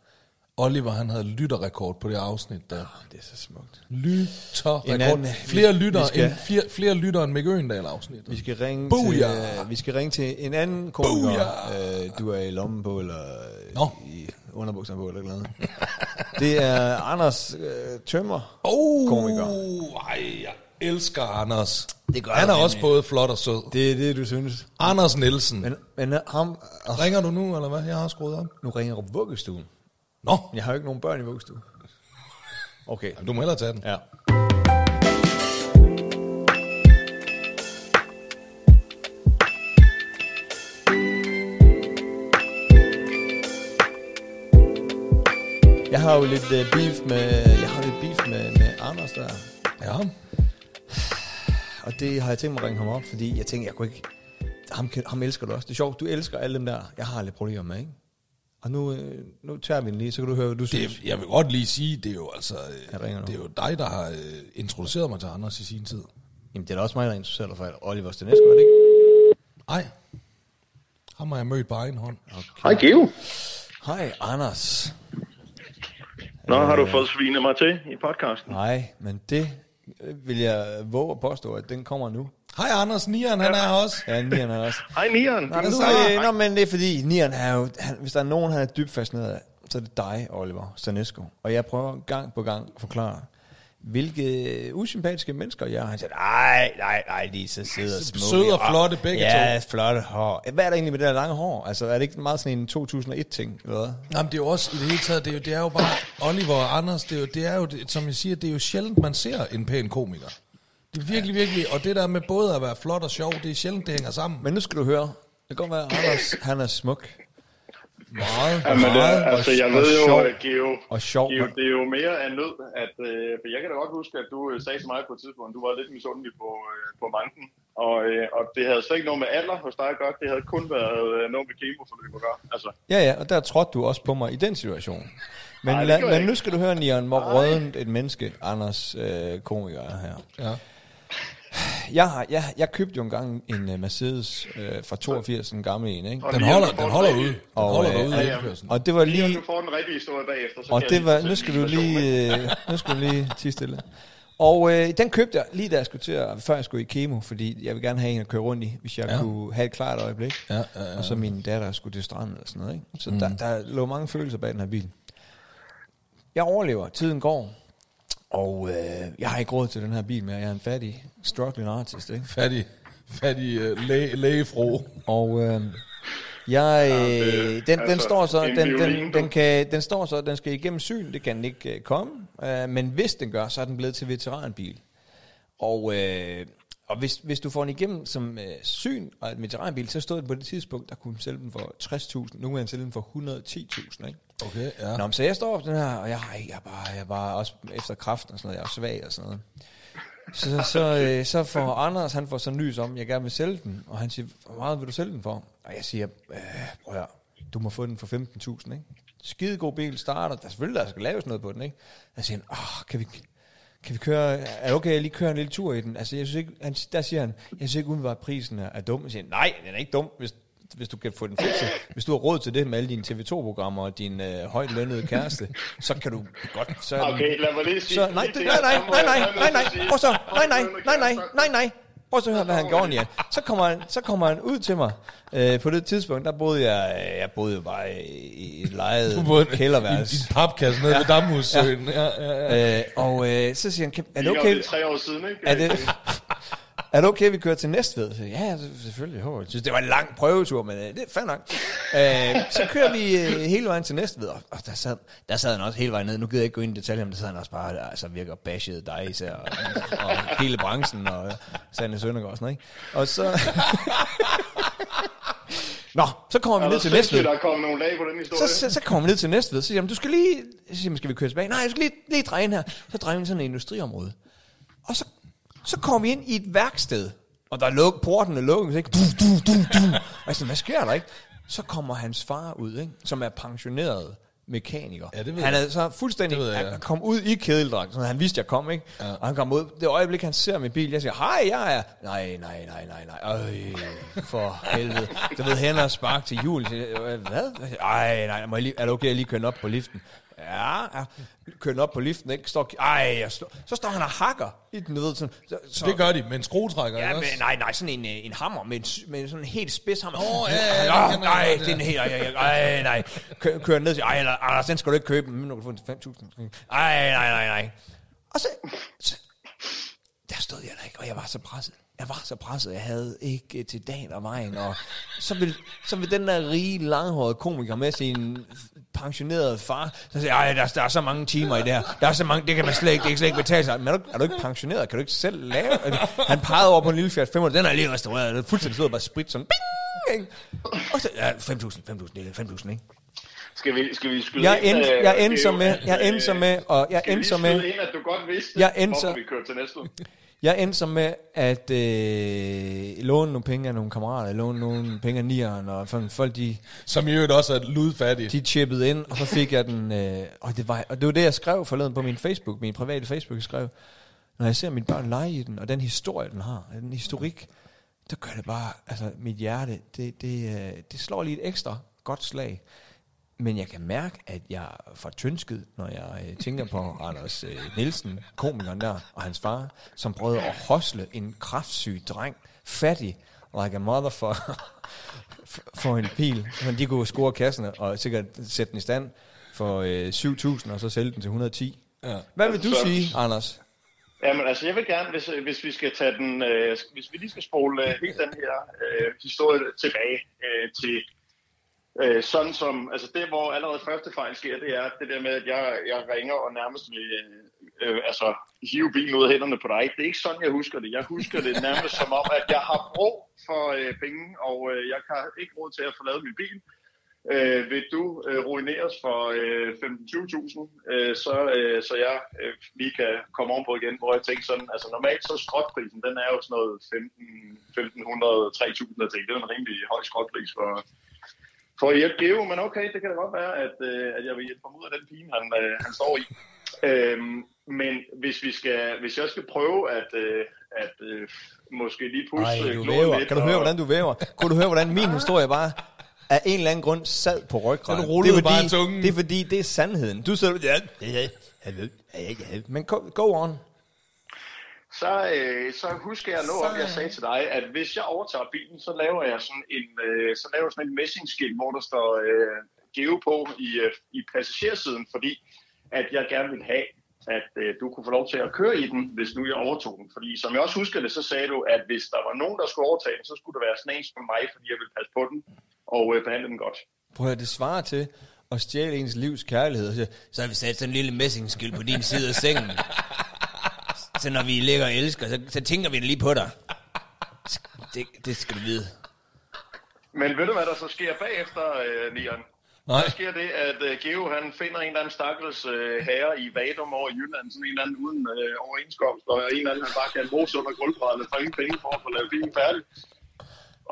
Oliver, han havde lytterrekord på det afsnit der. det er så smukt. Lytterrekord. En anden- Flere vi- lyttere vi skal- end, flere, flere lyttere end Mick Øgendal afsnit. Vi skal ringe Booyah! til, øh, vi skal ringe til en anden komiker, øh, du er i lommen på, eller øh, Nå. Underbukserne på, eller noget. Det er Anders øh, Tømmer. Oh, Komiker. Ej, jeg elsker Anders. Det gør han er også både flot og sød. Det er det, du synes. Anders Nielsen. Men, men ham, og Ringer du nu, eller hvad? Jeg har skruet op. nu ringer du vuggestuen. Nå, Jeg har jo ikke nogen børn i vuggestuen. Okay. du må hellere tage den. Ja. Jeg har jo lidt uh, beef med, jeg har lidt beef med, med Anders der. Ja. Og det har jeg tænkt mig at ringe ham op, fordi jeg tænker, jeg kunne ikke... Ham, kan- ham elsker du også. Det er sjovt, du elsker alle dem der, jeg har lidt problemer med, ikke? Og nu, øh, nu tager vi den lige, så kan du høre, hvad du synes. Det, jeg vil godt lige sige, det er jo altså, øh, Jeg ringer nu. det er jo dig, der har øh, introduceret mig til Anders i sin tid. Jamen, det er da også mig, der interesserer dig for Oliver Stenesco, er det ikke? Nej. Ham har jeg mødt på egen hånd. Hej Geo. Hej, Anders. Nå, har du fået svinet mig til i podcasten? Nej, men det øh, vil jeg våge at påstå, at den kommer nu. Hej Anders, Nian, han er her også. Ja, Nian er også. Hej Nian. Nå, det så? øh, nå, men det er fordi, Nian er jo, han, hvis der er nogen, han er dybt fascineret af, så er det dig, Oliver Stanesco. Og jeg prøver gang på gang at forklare, hvilke usympatiske mennesker jeg er. Han siger, nej, nej, nej, de er så søde og smukke. Søde og flotte begge ja, to. flotte hår. Hvad er der egentlig med det der lange hår? Altså, er det ikke meget sådan en 2001-ting, eller hvad? Jamen, det er jo også, i det hele taget, det er jo, det er jo bare, Oliver og Anders, det er jo, det er jo som jeg siger, det er jo sjældent, man ser en pæn komiker. Det er virkelig, virkelig, og det der med både at være flot og sjov, det er sjældent, det hænger sammen. Men nu skal du høre, det kan godt være, at Anders, han er smuk. Meget, Jamen, det, meget. altså, jeg og ved jo, sjov. Geo, Og sjov. Geo, det er jo mere af nød, at, øh, for jeg kan da godt huske, at du øh, sagde til mig på et tidspunkt, du var lidt misundelig på, øh, på manken, og, øh, og det havde slet ikke noget med alder hos dig at gøre, det havde kun været øh, noget med kemoforløb at gøre. Altså, Ja, ja, og der trådte du også på mig i den situation. Men, det la, men nu skal du høre, Nian, hvor rødent et menneske Anders øh, komiker er her. Ja. Jeg, har, jeg, jeg købte jo engang en uh, Mercedes øh, fra 82, en gammel en, ikke? og Den holder, den holder ude. Den Og, holder øh, derude i indkørslen. Og det var lige... du får den rigtige historie bagefter. Så Og det var, lige nu skal du lige, øh, nu skal du lige tige stille. Og øh, den købte jeg lige da jeg skulle til at, før jeg skulle i kemo, fordi jeg vil gerne have en at køre rundt i, hvis jeg Ja. ja. kunne have et klart øjeblik. Ja, ja, ja. Og så min datter skulle til stranden eller sådan noget. Ikke? Så mm. der, der lå mange følelser bag den her bil. Jeg overlever, tiden går, og øh, jeg har ikke råd til den her bil mere. Jeg er en fattig, struggling artist. Ikke? Fattig, fattig uh, læge, lægefro. Og øh, jeg, øh, det- den, den altså, står så, en den, den, den, kan, den står så, den skal igennem syn, det kan den ikke øh, komme. Øh, men hvis den gør, så er den blevet til veteranbil. Og, øh, og hvis, hvis du får den igennem som øh, syn og en veteranbil, så stod den på det tidspunkt, der kunne sælge den for 60.000. Nu kan den sælge den for 110.000, ikke? Okay, ja. Nå, men så jeg står op den her, og jeg, jeg, er bare, jeg bare også efter kraften og sådan noget, jeg er svag og sådan noget. Så, så, øh, så får Anders, han får sådan nys om, jeg gerne vil sælge den, og han siger, hvor meget vil du sælge den for? Og jeg siger, øh, prøv at du må få den for 15.000, ikke? Skide god bil, starter, der er selvfølgelig, der skal laves noget på den, ikke? Jeg siger, åh, kan vi, kan vi køre, er det okay, jeg lige kører en lille tur i den? Altså, jeg synes ikke, han, der siger han, jeg synes ikke umiddelbart, at prisen er, er dum. Jeg siger, nej, den er ikke dum, hvis, hvis du kan få den fikset. Hvis du har råd til det med alle dine TV2-programmer og din øh, højt lønnede kæreste, så kan du godt... Så Okay, lad mig lige sige... så, nej, det, nej, nej, nej, nej, nej, nej, så, nej, nej, nej, nej, nej, nej, prøv så at høre, hvad han gjorde, Jan. Så kommer han, så kommer han ud til mig. Øh, på det tidspunkt, der boede jeg, jeg boede jo bare i, i et lejet boede i kælderværelse. en papkasse nede ved Damhussøen. Ja. Ja, ja, Øh, og øh, så siger han, "Kan- er det Det okay, er tre år siden, ikke? er det, er det okay, vi kører til Næstved? Så, ja, selvfølgelig. Jeg synes, det var en lang prøvetur, men øh, det er fair nok. Øh, så kører vi øh, hele vejen til Næstved, og, og der, sad, der sad han også hele vejen ned. Nu gider jeg ikke gå ind i detaljer, men der sad han også bare, altså virker bashed dig især, og, og hele branchen, og øh, Sande Søndergaard og sådan noget. Ikke? Og så... Nå, så kommer vi ned til Næstved. der er kommet nogle lag på den historie? Så, så, så kommer vi ned til Næstved, så siger han, du skal lige, så siger skal vi køre tilbage? Nej, jeg skal lige, lige dreje ind her. Så drejer vi sådan et industriområde. Og så, så kommer vi ind i et værksted, og der er luk, porten er lukket, ikke? Du, du, du, du. Og jeg siger, hvad sker der, ikke? Så kommer hans far ud, ikke? som er pensioneret mekaniker. Ja, det ved han er så fuldstændig, Det ved jeg, han ja. kom ud i kædeldragt, så han vidste, jeg kom, ikke? Ja. Og han kom ud, det øjeblik, han ser min bil, jeg siger, hej, jeg er, nej, nej, nej, nej, nej, øj, for helvede. Så ved hænder og spark til jul, så, jeg, "Øh, hvad? Ej, nej, må jeg lige, er det okay, jeg lige kører op på liften? Ja, ja. Kører den op på liften, ikke? Står, ej, jeg står, så står han og hakker i den, du ved, sådan, så, så, Det gør de med en skruetrækker, Ja, men, nej, nej, sådan en, øh, en hammer med, en, med sådan en helt spids hammer. Åh, ja, ja, ja, kender nej, jeg godt, det er en ja. helt, ej, ej, ej, nej. Kø, kører ned siger, ej, Anders, den skal du ikke købe, men nu kan du få den til 5.000. Ej, nej, nej, nej. Og så, så, der stod jeg der ikke, og jeg var så presset. Jeg var så presset, jeg havde ikke øh, til dagen og vejen, og så vil, så vil den der rige, langhårede komiker med sin pensionerede far, så siger jeg, der, der er så mange timer i det her, der er så mange, det kan man slet ikke, det kan slet ikke betale sig. Men er du, er du ikke pensioneret? Kan du ikke selv lave? Han pegede over på en lille Fiat 500, den er lige restaureret, den er fuldstændig stod bare sprit sådan, bing, ikke? Og så, ja, 5.000, 5.000, det er 5.000, ikke? Skal vi, skal vi skyde Jeg ind, endte, øh, jeg det endte så med, jeg endte så med, og jeg endte så med, ind, at du godt vidste, Jeg endte så- vi kørte til næste? Jeg endte så med at øh, låne nogle penge af nogle kammerater, låne nogle penge af nieren, og folk de, Som i øvrigt også er ludfattige. de chippede ind, og så fik jeg den, øh, og, det var, og det var det, jeg skrev forleden på min Facebook, min private Facebook, jeg skrev, når jeg ser mine børn lege i den, og den historie, den har, den historik, der gør det bare, altså mit hjerte, det, det, øh, det slår lige et ekstra godt slag. Men jeg kan mærke, at jeg får tønsket, når jeg øh, tænker på Anders øh, Nielsen, komikeren der, og hans far, som prøvede at hosle en kraftsyg dreng, fattig, like a mother for, for en pil. Så de kunne score kasserne og sikkert sætte den i stand for øh, 7.000, og så sælge den til 110. Ja. Hvad vil du Så- sige, Anders? Jamen altså, jeg vil gerne, hvis, hvis vi skal tage den, øh, hvis vi lige skal spole øh, hele den her øh, historie tilbage øh, til øh, sådan som, altså det, hvor allerede første fejl sker, det er det der med, at jeg, jeg ringer og nærmest vil, øh, øh, altså hive bilen ud af hænderne på dig. Det er ikke sådan, jeg husker det. Jeg husker det nærmest som om, at jeg har brug for øh, penge, og øh, jeg har ikke råd til at få lavet min bil. Øh, vil du øh, ruineres for øh, 15-20.000, øh, så, øh, så jeg øh, lige kan komme ovenpå igen, hvor jeg tænker sådan, altså normalt så skrotprisen, den er jo sådan noget 15, 1500, 3000 og ting. Det er en rimelig høj skrotpris for, for at hjælpe Geo, men okay, det kan da godt være, at, øh, at jeg vil hjælpe ham ud af den pine, han, øh, han står i. Øhm, men hvis vi skal, hvis jeg skal prøve at, øh, at øh, måske lige pusse Ej, øh, du kloden væver. lidt Kan du høre, hvordan du væver? Kunne du høre, hvordan min historie bare af en eller anden grund sad på ryggraden? Så du det er fordi, bare tungen. Det er fordi, det er sandheden. Du sidder ja, ja, ja, jeg ved, ja, ja, ja. Men go, go on. Så, øh, så husker jeg noget, om jeg sagde til dig, at hvis jeg overtager bilen, så laver jeg sådan en, øh, så laver jeg sådan en messingskilt, hvor der står øh, Geo på i, øh, i passagersiden, fordi at jeg gerne vil have, at øh, du kunne få lov til at køre i den, hvis nu jeg overtog den. Fordi som jeg også husker det, så sagde du, at hvis der var nogen, der skulle overtage den, så skulle det være sådan en som mig, fordi jeg ville passe på den og øh, behandle den godt. Prøv at det svarer til at stjæle ens livs kærlighed. Så har vi sat sådan en lille messingskilt på din side af sengen. Så når vi ligger og elsker, så, så tænker vi lige på dig. Det, det skal du vide. Men ved du, hvad der så sker bagefter, øh, Nian? Nej. Der sker det, at uh, Geo han finder en eller anden stakkels uh, herre i Vadum over i Jylland, sådan en eller anden uden uh, overenskomst, og en eller anden, han bare kan mose under gulvbrædderne for ingen penge for at få lavet bilen færdig.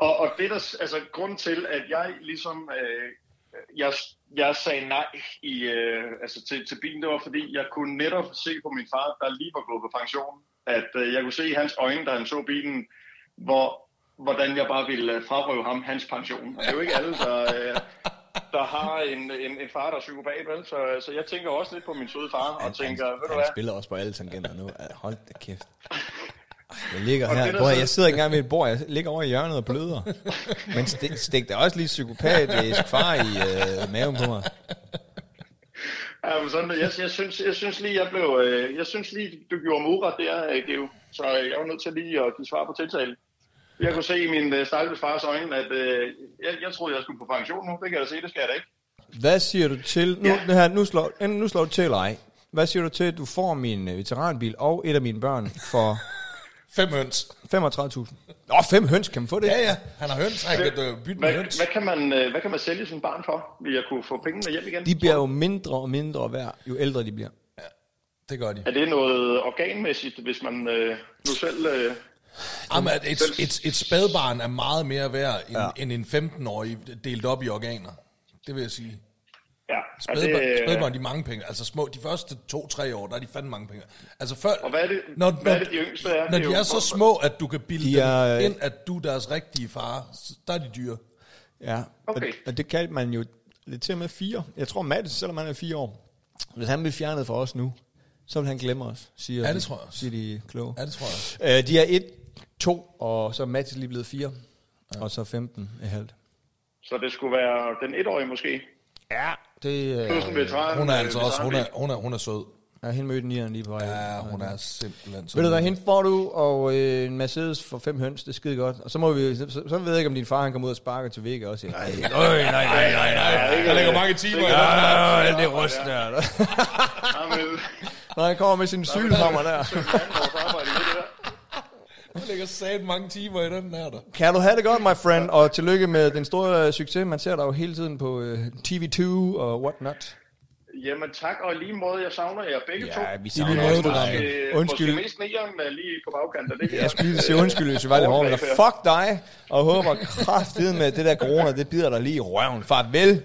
Og, og det er der, altså grund til, at jeg ligesom, uh, jeg, jeg sagde nej i, uh, altså til, til bilen, det var fordi, jeg kunne netop se på min far, der lige var gået på pension, at uh, jeg kunne se i hans øjne, da han så bilen, hvor, hvordan jeg bare ville uh, frarøve ham hans pension. Og det er jo ikke alle, der... Uh, der har en, en, en far, der er psykopat, vel? Så, så jeg tænker også lidt på min søde far, og tænker, ved du han hvad? spiller også på alle tangenter nu. Hold da kæft. Jeg ligger Og her, prøv, jeg sidder ikke engang ved et bord, jeg ligger over i hjørnet og bløder. Men stik, stik der også lige psykopatisk far i øh, maven på mig. Ja, men sådan, jeg, jeg, synes, jeg synes lige, jeg blev, øh, jeg synes lige, du gjorde mig uret der, øh, Geo. Så jeg var nødt til lige at give svar på tiltale. Jeg kunne se i min øh, stakkels fars øjne, at øh, jeg, jeg troede, jeg skulle på pension nu. Det kan jeg se, det skal jeg da ikke. Hvad siger du til, nu, Ja. det her, nu, slår, nu slår du til ej. Hvad siger du til, at du får min øh, veteranbil og et af mine børn for Fem høns. 35.000? Åh, fem høns, kan man få det? Ja, ja. Han har høns. Han kan øh, bytte med Hvad, høns. hvad, kan man, øh, hvad kan man sælge sin barn for? Vil jeg kunne få pengene hjem igen? De bliver jo mindre og mindre værd, jo ældre de bliver. Det gør de. Er det noget organmæssigt, hvis man øh, nu selv... Øh, Jamen, et, et, et spædbarn er meget mere værd end, Ja. ja. end en 15-årig delt op i organer. Det vil jeg sige. Ja, og, Spædbørn, det, spædbørn, de er mange penge. Altså små, de første to-tre år, der er de fandme mange penge. Altså før, og hvad er det, når, hvad er det de yngste er? når de er så små, at du kan bilde De dem er, øh, ind, at du er deres rigtige far, så der er de dyre. Ja, Okay. og, og det kaldte man jo lidt til med fire. Jeg tror, Mads, selvom han er fire år, hvis han bliver fjernet for os nu, så vil han glemme os, siger, Ja, det de, tror jeg også. siger de kloge. Ja, det tror jeg. Øh, de er 1, 2, og så er Mads lige blevet 4, ja. og så 15 er halvt. Så det skulle være den etårige måske. Ja, det veteran. Hun er øh, altså også, hun er, hun er, hun er sød. er hende mødte nieren lige på vej. Ja, hun er simpelthen sød. Ved du hvad, hende får du, og øh, en Mercedes for fem høns, det er skide godt. Og så, må vi, så, så, så ved jeg ikke, om din far han kommer ud og sparker til Vega også. Nej, nej, nej, nej, nej, nej. Der ligger mange timer i det- den. Ja, alt det rust der. Ja, Når han kommer med sin cykelhammer der. så er det andet vores arbejde i det der. Der ligger sat mange timer i den her der. Kan du have det godt, my friend, og tillykke med den store øh, succes. Man ser dig jo hele tiden på øh, TV2 og whatnot. Jamen tak, og lige måde, jeg savner jer begge Ja, to. vi I savner lige måde, du. Måske, Undskyld. måske mest nieren er lige på bagkanten det. Jeg skulle lige sige undskyld, hvis vi var lidt hårde, men fuck dig, og håber kraftigt med det der corona, det bider dig lige i røven. Farvel.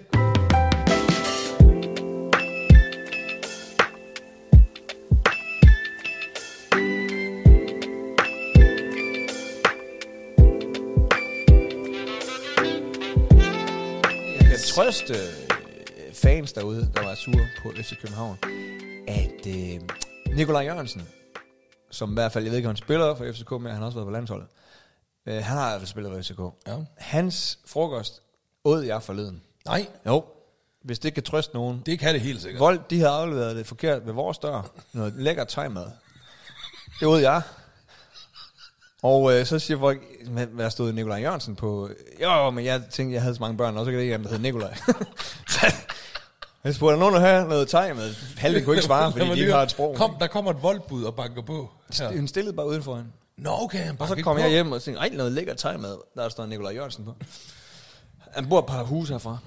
Trøste øh, fans derude, der var sure på FC København, at øh, Nikolaj Jørgensen, som i hvert fald, jeg ved ikke, om han spiller for FCK, men han har også været på landsholdet. Øh, han har i hvert fald spillet for FCK. Ja. Hans frokost åd jeg forleden. Nej, Jo, hvis det kan trøste nogen. det kan det helt sikkert. Vold, de havde afleveret det forkert ved vores dør. Noget lækker tegmad. Det åd jeg. Og øh, så siger folk, "Men hvad stod Nikolaj Jørgensen på? Jo, men jeg tænkte, jeg havde så mange børn, og så kan det ikke, at der hed Nikolaj. jeg spurgte, nogen, der har noget tegmad? Halvdelen kunne ikke svare, fordi de ikke det- har et sprog. Kom, der kommer et voldbud og banker på. Ja. Hun stillede bare udenfor hende. Nå, okay, han Og så kom jeg hjem og tænkte, ej, noget lækker tegmad. Der står Nikolaj Jørgensen på. Han bor et par hus herfra.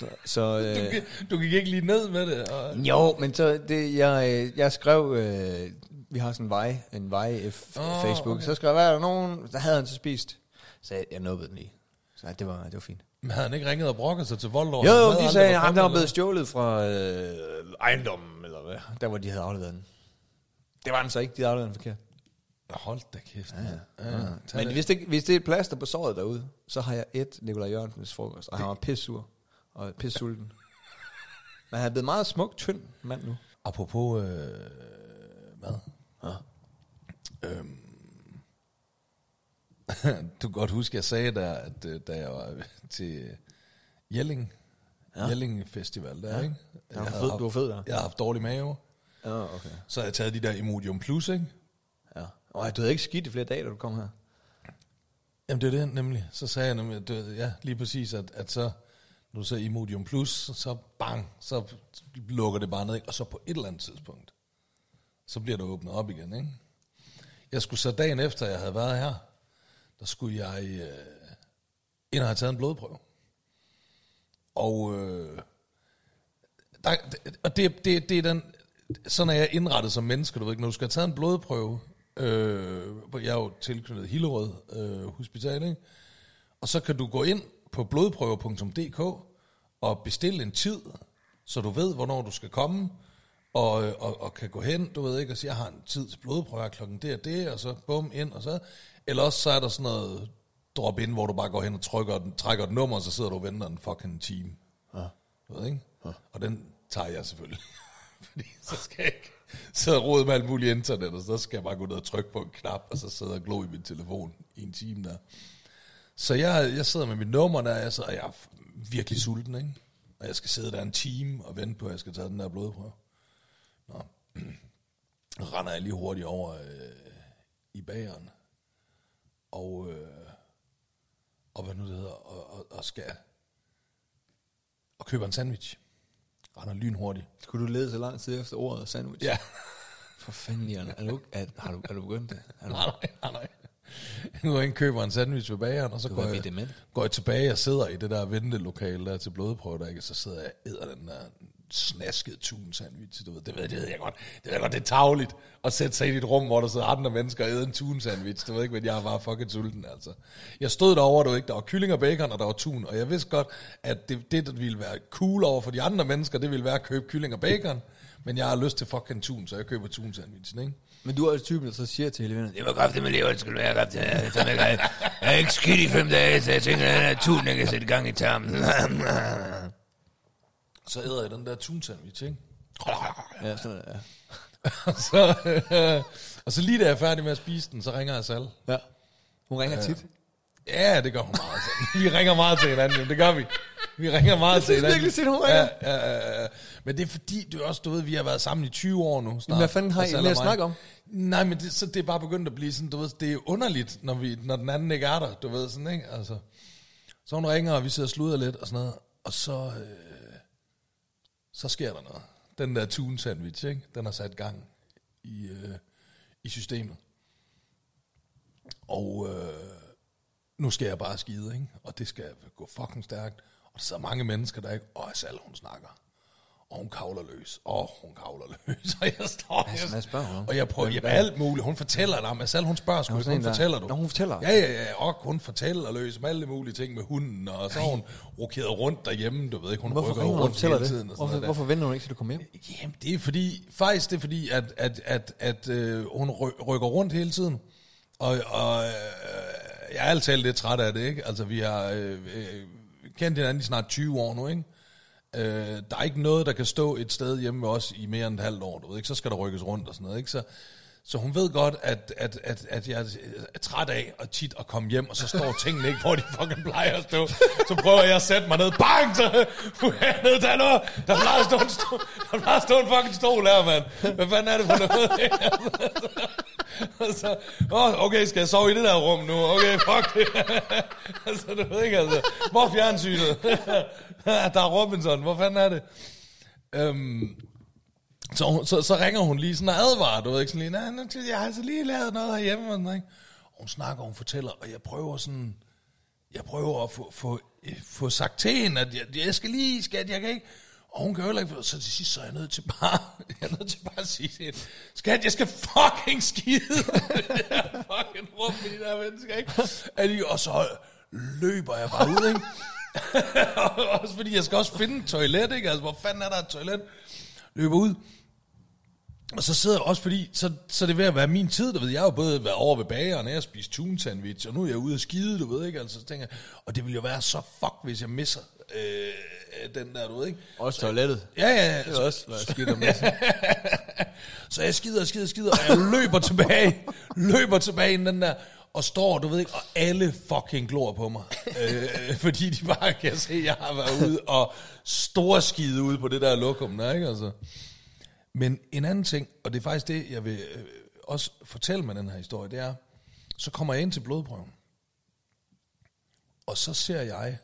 Så, så øh, Du gik ikke lige ned med det. Og... jo, men så det, jeg, øh, jeg skrev, øh, vi har sådan en vej, en vej f- Åh, Facebook, okay. så skrev jeg, er der nogen, der havde han så spist. Så jeg, jeg nåede den lige. Så det var, det var fint. Men havde han ikke ringet og brokket sig til vold over? Jo, jo, de sagde, at han var blevet stjålet fra øh, ejendommen, eller hvad, der hvor de havde afleveret den. Det var den så ikke, de havde afleveret den forkert. Hold da kæft. Ja, ja. ja. Men hvis det, hvis det er et plaster på såret derude, så har jeg et Nikolaj Jørgensens frokost, og han var pissur og pissulten. Men han er blevet meget smuk, tynd mand nu. Apropos øh, mad. Ja. Øhm, du kan godt huske, jeg sagde der, at øh, da jeg var til Jelling, ja. Jelling Festival der, ja. ikke? Ja, du Jeg fed- havde du var fed der. Jeg har haft dårlig mave, Ja, okay. så har jeg taget de der Imodium Plus, ikke? Ja. Og du havde ikke skidt i flere dage, da du kom her. Jamen det er det nemlig. Så sagde jeg nemlig, at det, ja, lige præcis, at, at så, du så Imodium Plus, så bang, så lukker det bare ned, ikke? og så på et eller andet tidspunkt, så bliver det åbnet op igen, ikke? Jeg skulle så dagen efter, jeg havde været her, der skulle jeg øh, ind og have taget en blodprøve. Og, øh, der, og det, det, det er den, sådan er jeg indrettet som menneske, du ved ikke, når du skal have taget en blodprøve, øh, jeg er jo tilknyttet Hillerød øh, Hospital, ikke? og så kan du gå ind på blodprøver.dk og bestille en tid, så du ved, hvornår du skal komme, og, og, og kan gå hen, du ved ikke, og sige, jeg har en tid til blodprøver klokken det og det, og så bum ind, og så, eller også så er der sådan noget drop ind, hvor du bare går hen og trykker, den, trækker et nummer, og så sidder du og venter en fucking time. Ja. Du ved ikke? Ja. Og den tager jeg selvfølgelig. Fordi så skal jeg ikke sidde og rode med alt muligt internet, og så skal jeg bare gå ned og trykke på en knap, og så sidde og glo i min telefon i en time der. Så jeg, jeg sidder med mit nummer der, jeg, sidder, og jeg er virkelig sulten, ikke? Og jeg skal sidde der en time og vente på, at jeg skal tage den der blodprøve. Nå. Render jeg lige hurtigt over øh, i bageren. Og, øh, og hvad nu det hedder, og, og, og skal og køber en sandwich. Render lynhurtigt. Skulle du lede så lang tid efter ordet sandwich? Ja. For fanden, Jan. Er du, er, har du, er du begyndt det? Er du, nej, nej, nej. Nu og køber en sandwich ved bageren, og så går er jeg, dement. går jeg tilbage og sidder i det der ventelokale der til blodprøve, der, ikke? Så sidder jeg æder den der snasket tun sandwich, du ved, det ved, det ved jeg godt, det ved jeg godt, det er tavligt at sætte sig i et rum, hvor der sidder andre mennesker og æder en tun sandwich, du ved ikke, men jeg var fucking sulten, altså. Jeg stod derovre, du ikke, der var kylling og bacon, og der var tun, og jeg vidste godt, at det, det der ville være cool over for de andre mennesker, det ville være at købe kylling og bacon, men jeg har lyst til fucking tun, så jeg køber tun sandwichen, ikke? Men du er også typen, der så siger til hele vennerne, Det var godt, det med lever, det skulle være godt. Jeg, er ikke skidt i fem dage, så jeg tænker, at den her tun, jeg kan sætte gang i tarmen. Så æder jeg den der tun sandwich, ikke? ja, sådan ja. så, øh, og så lige da jeg er færdig med at spise den, så ringer jeg Sal. ja. Hun ringer tit. Ja, det gør hun meget. Så. Vi ringer meget til hinanden, det gør vi. Vi ringer meget til synes hinanden. virkelig tit, hun ringer. Ja, ja, ja. Men det er fordi, du også, du ved, vi har været sammen i 20 år nu. Snart, hvad fanden har I og mere at snakke om? Nej, men det, så det er bare begyndt at blive sådan, du ved, det er underligt, når, vi, når den anden ikke er der, du ved, sådan, ikke? Altså, så hun ringer, og vi sidder og sluder lidt og sådan noget, og så, øh, så sker der noget. Den der tune sandwich, ikke? Den har sat gang i, øh, i systemet. Og øh, nu skal jeg bare skide, ikke? Og det skal gå fucking stærkt. Og der sidder mange mennesker, der ikke... Og Sal, hun snakker. Og hun kavler løs. Og hun kavler løs. Og jeg står... Altså, hvad spørger? Og jeg prøver... Jamen, alt muligt. Hun fortæller dig om... Sal, hun spørger sgu hun Hun fortæller du. Nå, hun fortæller. Ja, ja, ja. Og hun fortæller løs om alle mulige ting med hunden. Og så har hun rokeret rundt derhjemme, du ved ikke. Hun Hvorfor rykker hun rundt hele det? tiden. Og Hvorfor, noget hvorfor venter hun ikke, til du kommer hjem? Jamen, det er fordi, faktisk det er fordi, at, at, at, at øh, hun ry- rykker rundt hele tiden. Og, og øh, jeg er altid lidt træt af det, ikke? Altså, vi har øh, øh, kendt hinanden i snart 20 år nu, ikke? Øh, der er ikke noget, der kan stå et sted hjemme med os i mere end et halvt år, du ved ikke? Så skal der rykkes rundt og sådan noget, ikke? Så, så hun ved godt, at, at, at, at jeg er træt af at tit at komme hjem, og så står tingene ikke, hvor de fucking plejer at stå. Så prøver jeg at sætte mig ned. Bang! Så nu er jeg ned der noget. Der plejer at stå en, stol, der plejer at stå en fucking stol her, mand. Hvad fanden er det for noget? Og så, åh, okay, skal jeg sove i det der rum nu? Okay, fuck det. altså, du ved ikke, altså. Hvor er fjernsynet? der er Robinson. Hvor fanden er det? Øhm, så, så, så ringer hun lige sådan og advarer, du ved ikke, sådan lige, nej, jeg har altså lige lavet noget herhjemme, og sådan, ikke? Og hun snakker, og hun fortæller, og jeg prøver sådan, jeg prøver at få, få, få sagt til hende, at jeg, jeg skal lige, skat, jeg kan ikke, og hun kan heller ikke, så til sidst, så er jeg nødt til bare, jeg er nødt til bare at sige det. skat, jeg skal fucking skide, jeg fucking rum med de der mennesker, ikke? Og så løber jeg bare ud, ikke? også fordi jeg skal også finde et toilet, ikke? Altså, hvor fanden er der et toilet? Løber ud. Og så sidder jeg også fordi, så, så det er ved at være min tid, du ved. Jeg har jo både været over ved bageren, og jeg spiste spist tun sandwich, og nu er jeg ude at skide, du ved ikke, altså så tænker jeg, og det ville jo være så fuck, hvis jeg misser øh, den der, du ved ikke. Også toilettet. Ja, ja, ja. Det er også, når jeg skidt om det. Så jeg skider og skider og skider, og jeg løber tilbage, løber tilbage ind den der, og står, du ved ikke, og alle fucking glor på mig. øh, fordi de bare kan se, at jeg har været ude og storskide ude på det der lokum der, ikke altså. Men en anden ting, og det er faktisk det, jeg vil øh, også fortælle med den her historie, det er, så kommer jeg ind til blodprøven. Og så ser jeg,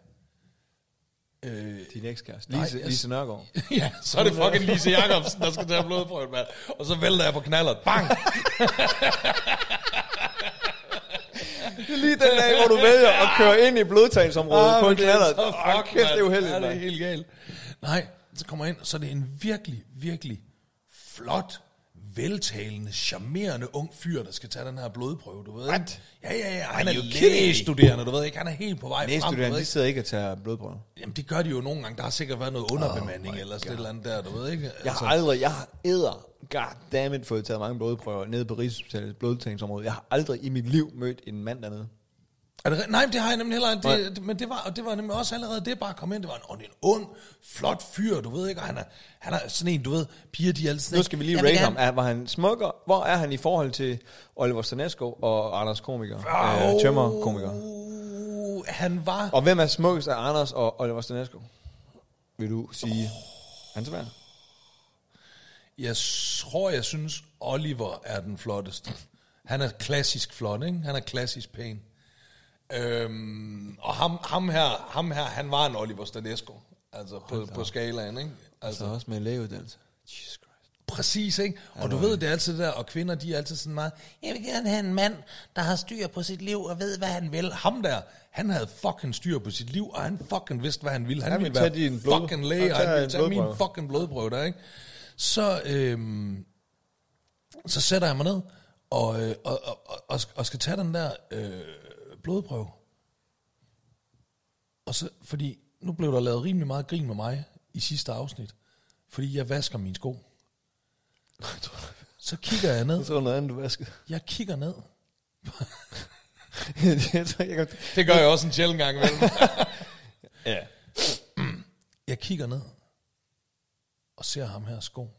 øh, Din ekskæreste. Nej, Lise, jeg- Lise Nørgaard. ja, så er det fucking Lise Jacobsen, der skal tage blodprøven, mand. Og så vælter jeg på knallert. Bang! Lige den dag, hvor du vælger at køre ind i blodtagsområdet Ah, på en men det er knaller. så Åh, fuck, kæft, det er uheldigt, Ja, det er helt galt. Nej, så kommer jeg ind, så er det en virkelig, virkelig flot, veltalende, charmerende ung fyr, der skal tage den her blodprøve, du ved ikke? What? Ja, ja, ja, han er you kidding me? lægestuderende, du ved ikke? Han er helt på vej frem. du ved de ikke? sidder ikke og tager blodprøver. Jamen, det gør de jo nogle gange. Der har sikkert været noget underbemanding, oh eller sådan et eller andet der, du ved ikke? Jeg har aldrig, jeg har æder, goddammit, fået taget mange blodprøver nede på Rigshospitalets blodtagningsområde. Jeg har aldrig i mit liv mødt en mand dernede. Er det, nej, det har jeg nemlig heller ikke. Det, men det var, det var nemlig også allerede det, bare komme ind. Det var en, er en ond, flot fyr, du ved ikke? Og han er, han er sådan en, du ved, piger, de altid... Nu skal vi lige rate ham. Er, var han smukker? Hvor er han i forhold til Oliver Stanesco og Anders Komiker? Au. Øh, Tømmer Komiker. Han var... Og hvem er smukkest af Anders og Oliver Stanesco? Vil du sige? Han er svær. Jeg tror, jeg synes, Oliver er den flotteste. Han er klassisk flot, ikke? Han er klassisk pæn. Øhm, og ham, ham, her, ham her, han var en Oliver Stanesco. Altså på, på skalaen, ikke? Altså Altså, også med en lægeuddannelse. Jesus Christ. Præcis, ikke? Og du ved, det er altid det der, og kvinder, de er altid sådan meget, jeg vil gerne have en mand, der har styr på sit liv og ved, hvad han vil. Ham der, han havde fucking styr på sit liv, og han fucking vidste, hvad han ville. Han, Han ville ville være tage din blod- fucking læge, og han ville en tage min blodprøve. fucking blodprøve der, ikke? Så, øhm, så sætter jeg mig ned, og, øh, og, og, og, og, og skal tage den der øh, blodprøve. Og så, fordi nu blev der lavet rimelig meget grin med mig i sidste afsnit, fordi jeg vasker mine sko. Så kigger jeg ned. Jeg tror noget andet, du vaskede. Jeg kigger ned. Det gør jeg også en sjældent gang imellem. Ja. jeg kigger ned og ser ham her sko.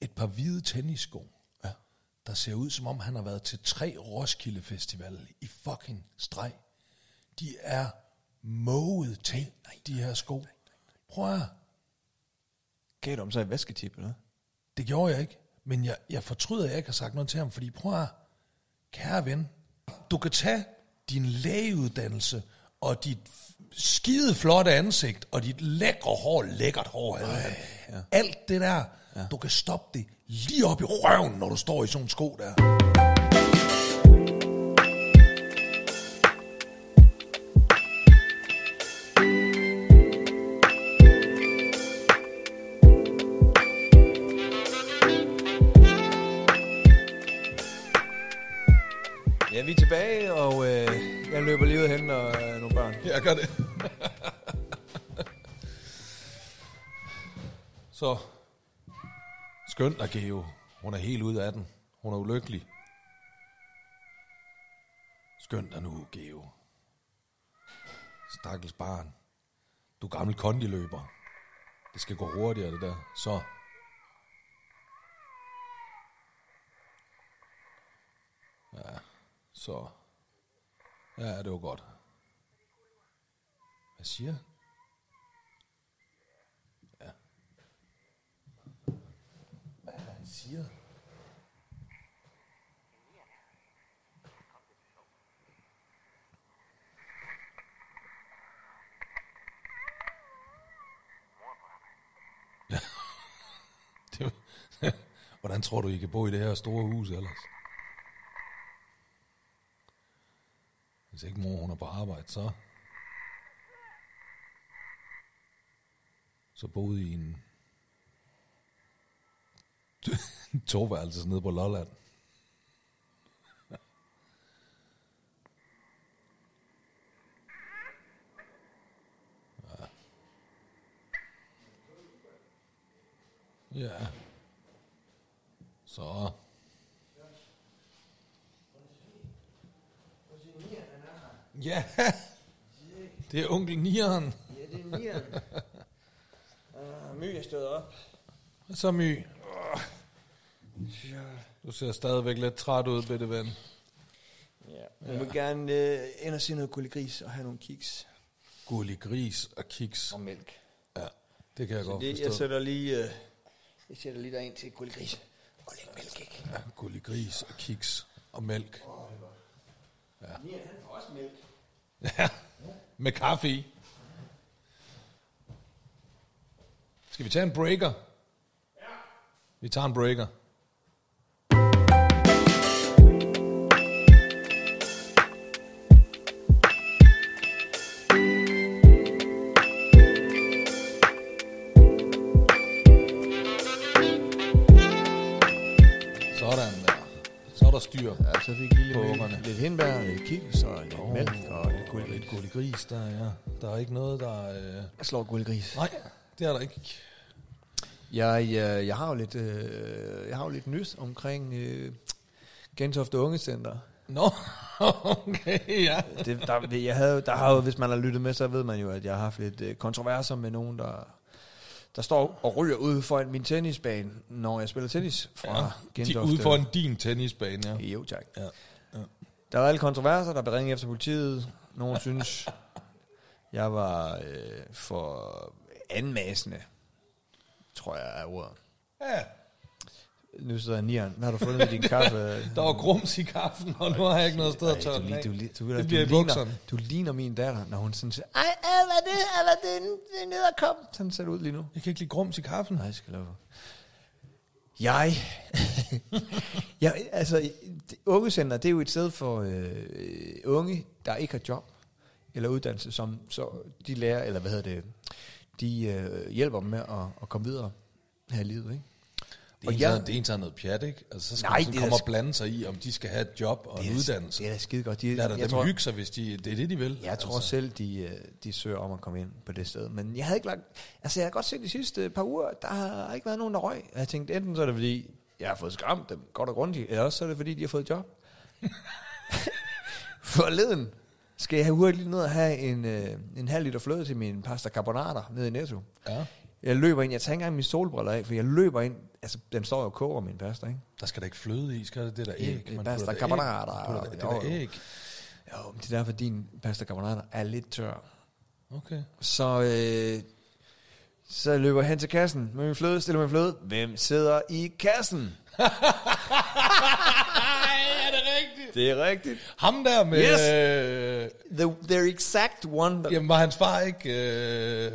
Et par hvide tennissko. Der ser ud som om han har været til tre Roskilde Festival i fucking streg. De er måget til, de her sko. Prøv at. Gav du om så et vasketip, eller? Det gjorde jeg ikke. Men jeg, jeg fortryder, at jeg ikke har sagt noget til ham, fordi prøv at kære ven, du kan tage din lægeuddannelse og dit skide flotte ansigt og dit lækre hår, lækkert hår, han. Ja. alt det der, ja. du kan stoppe det lige op i røven, når du står i sådan en sko der. Ja, vi er tilbage, og øh, jeg løber lige ud hen og øh, nogle børn. Jeg gør det. Så skønt at Geo. Hun er helt ude af den. Hun er ulykkelig. Skønt dig nu, Geo. Stakkels barn. Du er gammel kondiløber. Det skal gå hurtigere, det der. Så. Ja, så. Ja, det var godt. Hvad siger han? Ja. Hvad er det, han siger? Ja. Det, hvordan tror du, I kan bo i det her store hus ellers? Hvis ikke mor hun er på arbejde, så... Så boede i en... en toværelse nede på Lolland. Ja. Så. Ja, det er onkel Nieren. Ja, det er Nian. uh, My er stået op. Hvad så, My? Du ser stadigvæk lidt træt ud, bitte ven. Ja. Jeg vil gerne øh, ind og se noget gullegris og have nogle kiks Gullig gris og kiks. og mælk. Ja, det kan jeg Så godt det, jeg forstå. sætter lige, øh, jeg sætter lige derind til gullegris og lidt mælk, ikke? Ja, gullig gris og kiks og mælk. Nian, han får også mælk. Ja, med kaffe i. Skal vi tage en breaker? Ja. Vi tager en breaker. Er der styr. Ja, så fik lige På ungerne. lidt hindbær, lidt kiks og lidt Åh, mælk og lidt Og gullegris. lidt gullig gris der, ja. Der er ikke noget, der... Øh... Jeg slår gullegris. Nej, det er der ikke. Jeg, jeg, jeg har jo lidt, øh, jeg har jo lidt nyt omkring øh, Gentofte Ungecenter. Nå, okay, ja. Det, der, jeg havde, der har jo, hvis man har lyttet med, så ved man jo, at jeg har haft lidt øh, kontroverser med nogen, der, der står og ryger ude foran min tennisbane, når jeg spiller tennis fra ja. Gentofte. ude for en din tennisbane, ja. Jo, tak. Ja, ja. Der var alle kontroverser, der blev ringet efter politiet. Nogen synes, jeg var øh, for anmasende, tror jeg er ordet. Ja, Nu sidder jeg nieren. Hvad har du fundet i din kaffe? Der var grums i kaffen, og nu har jeg ikke noget sted at tørre du, den du, du, du, Det du, bliver ligner, bukserne. du ligner min datter, når hun sådan siger, ej, hvad er det? Hvad er det? Det er ned og kom. Sådan ser det ud lige nu. Jeg kan ikke lide grums i kaffen. Nej, jeg skal love. Jeg, jeg altså, ungecenter, det er jo et sted for øh, unge, der ikke har job eller uddannelse, som så de lærer, eller hvad hedder det, de øh, hjælper dem med at, at komme videre her i livet, ikke? Det Og en, jeg- det er en, der er noget pjat, ikke? Altså, så skal Nej, man det komme og blande sig i, om de skal have et job og en uddannelse. Det er da skide godt. De, Lad jeg dem tror, hygge sig, hvis de, det er det, de vil. Jeg tror altså. selv, de, øh, de søger om at komme ind på det sted. Men jeg havde ikke lagt... Altså, jeg har godt set de sidste par uger, der har ikke været nogen, der røg. Jeg tænkte, enten så er det, fordi jeg har fået skræmt dem godt og grundigt, eller også så er det, fordi de har fået job. Forleden skal jeg hurtigt lige ned og have en, øh, en halv liter fløde til min pasta carbonara nede i Netto. Ja, Jeg løber ind, jeg tager ikke engang mine solbriller af, for jeg løber ind, altså den står jo og koger min pasta, ikke? der skal da ikke fløde i, skal det, det der æg. det Man pasta der carbonara, der- Det der æg. Jo, men det er derfor, din pasta carbonara er lidt tør. Okay. Så, øh, så løber hen til kassen med min fløde, stiller min fløde. Hvem sidder i kassen? Er det rigtigt? Det er rigtigt. Ham der med... Yes! Øh, The, the exact one. Jamen, var hans far ikke... Øh,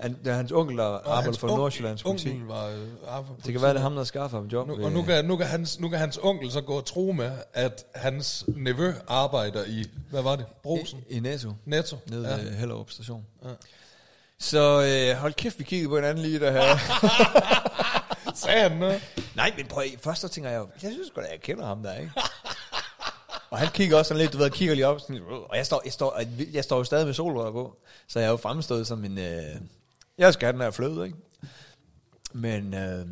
han, det er hans onkel, arbejder for onkel- Nordsjællands politi. Onkel var, øh, arbejder Det kan være, det er ham, der skaffer ham job. Nu, og nu kan, nu, kan hans, nu kan hans onkel så gå og tro med, at hans nevø arbejder i, hvad var det, Brosen? I, I Netto, Netto? nede ja. ved Hellerup station. Ja. Så øh, hold kæft, vi kiggede på hinanden lige der her. Sagde han noget? Nej, men prøv, først så tænker jeg jo, jeg synes godt, at jeg kender ham der, ikke? og han kigger også sådan lidt, du ved, kigger lige op, sådan, og jeg står, jeg står, jeg står jo stadig med solrører på, så jeg er jo fremstået som en, øh, jeg skal have den her fløde, ikke? Men, øh,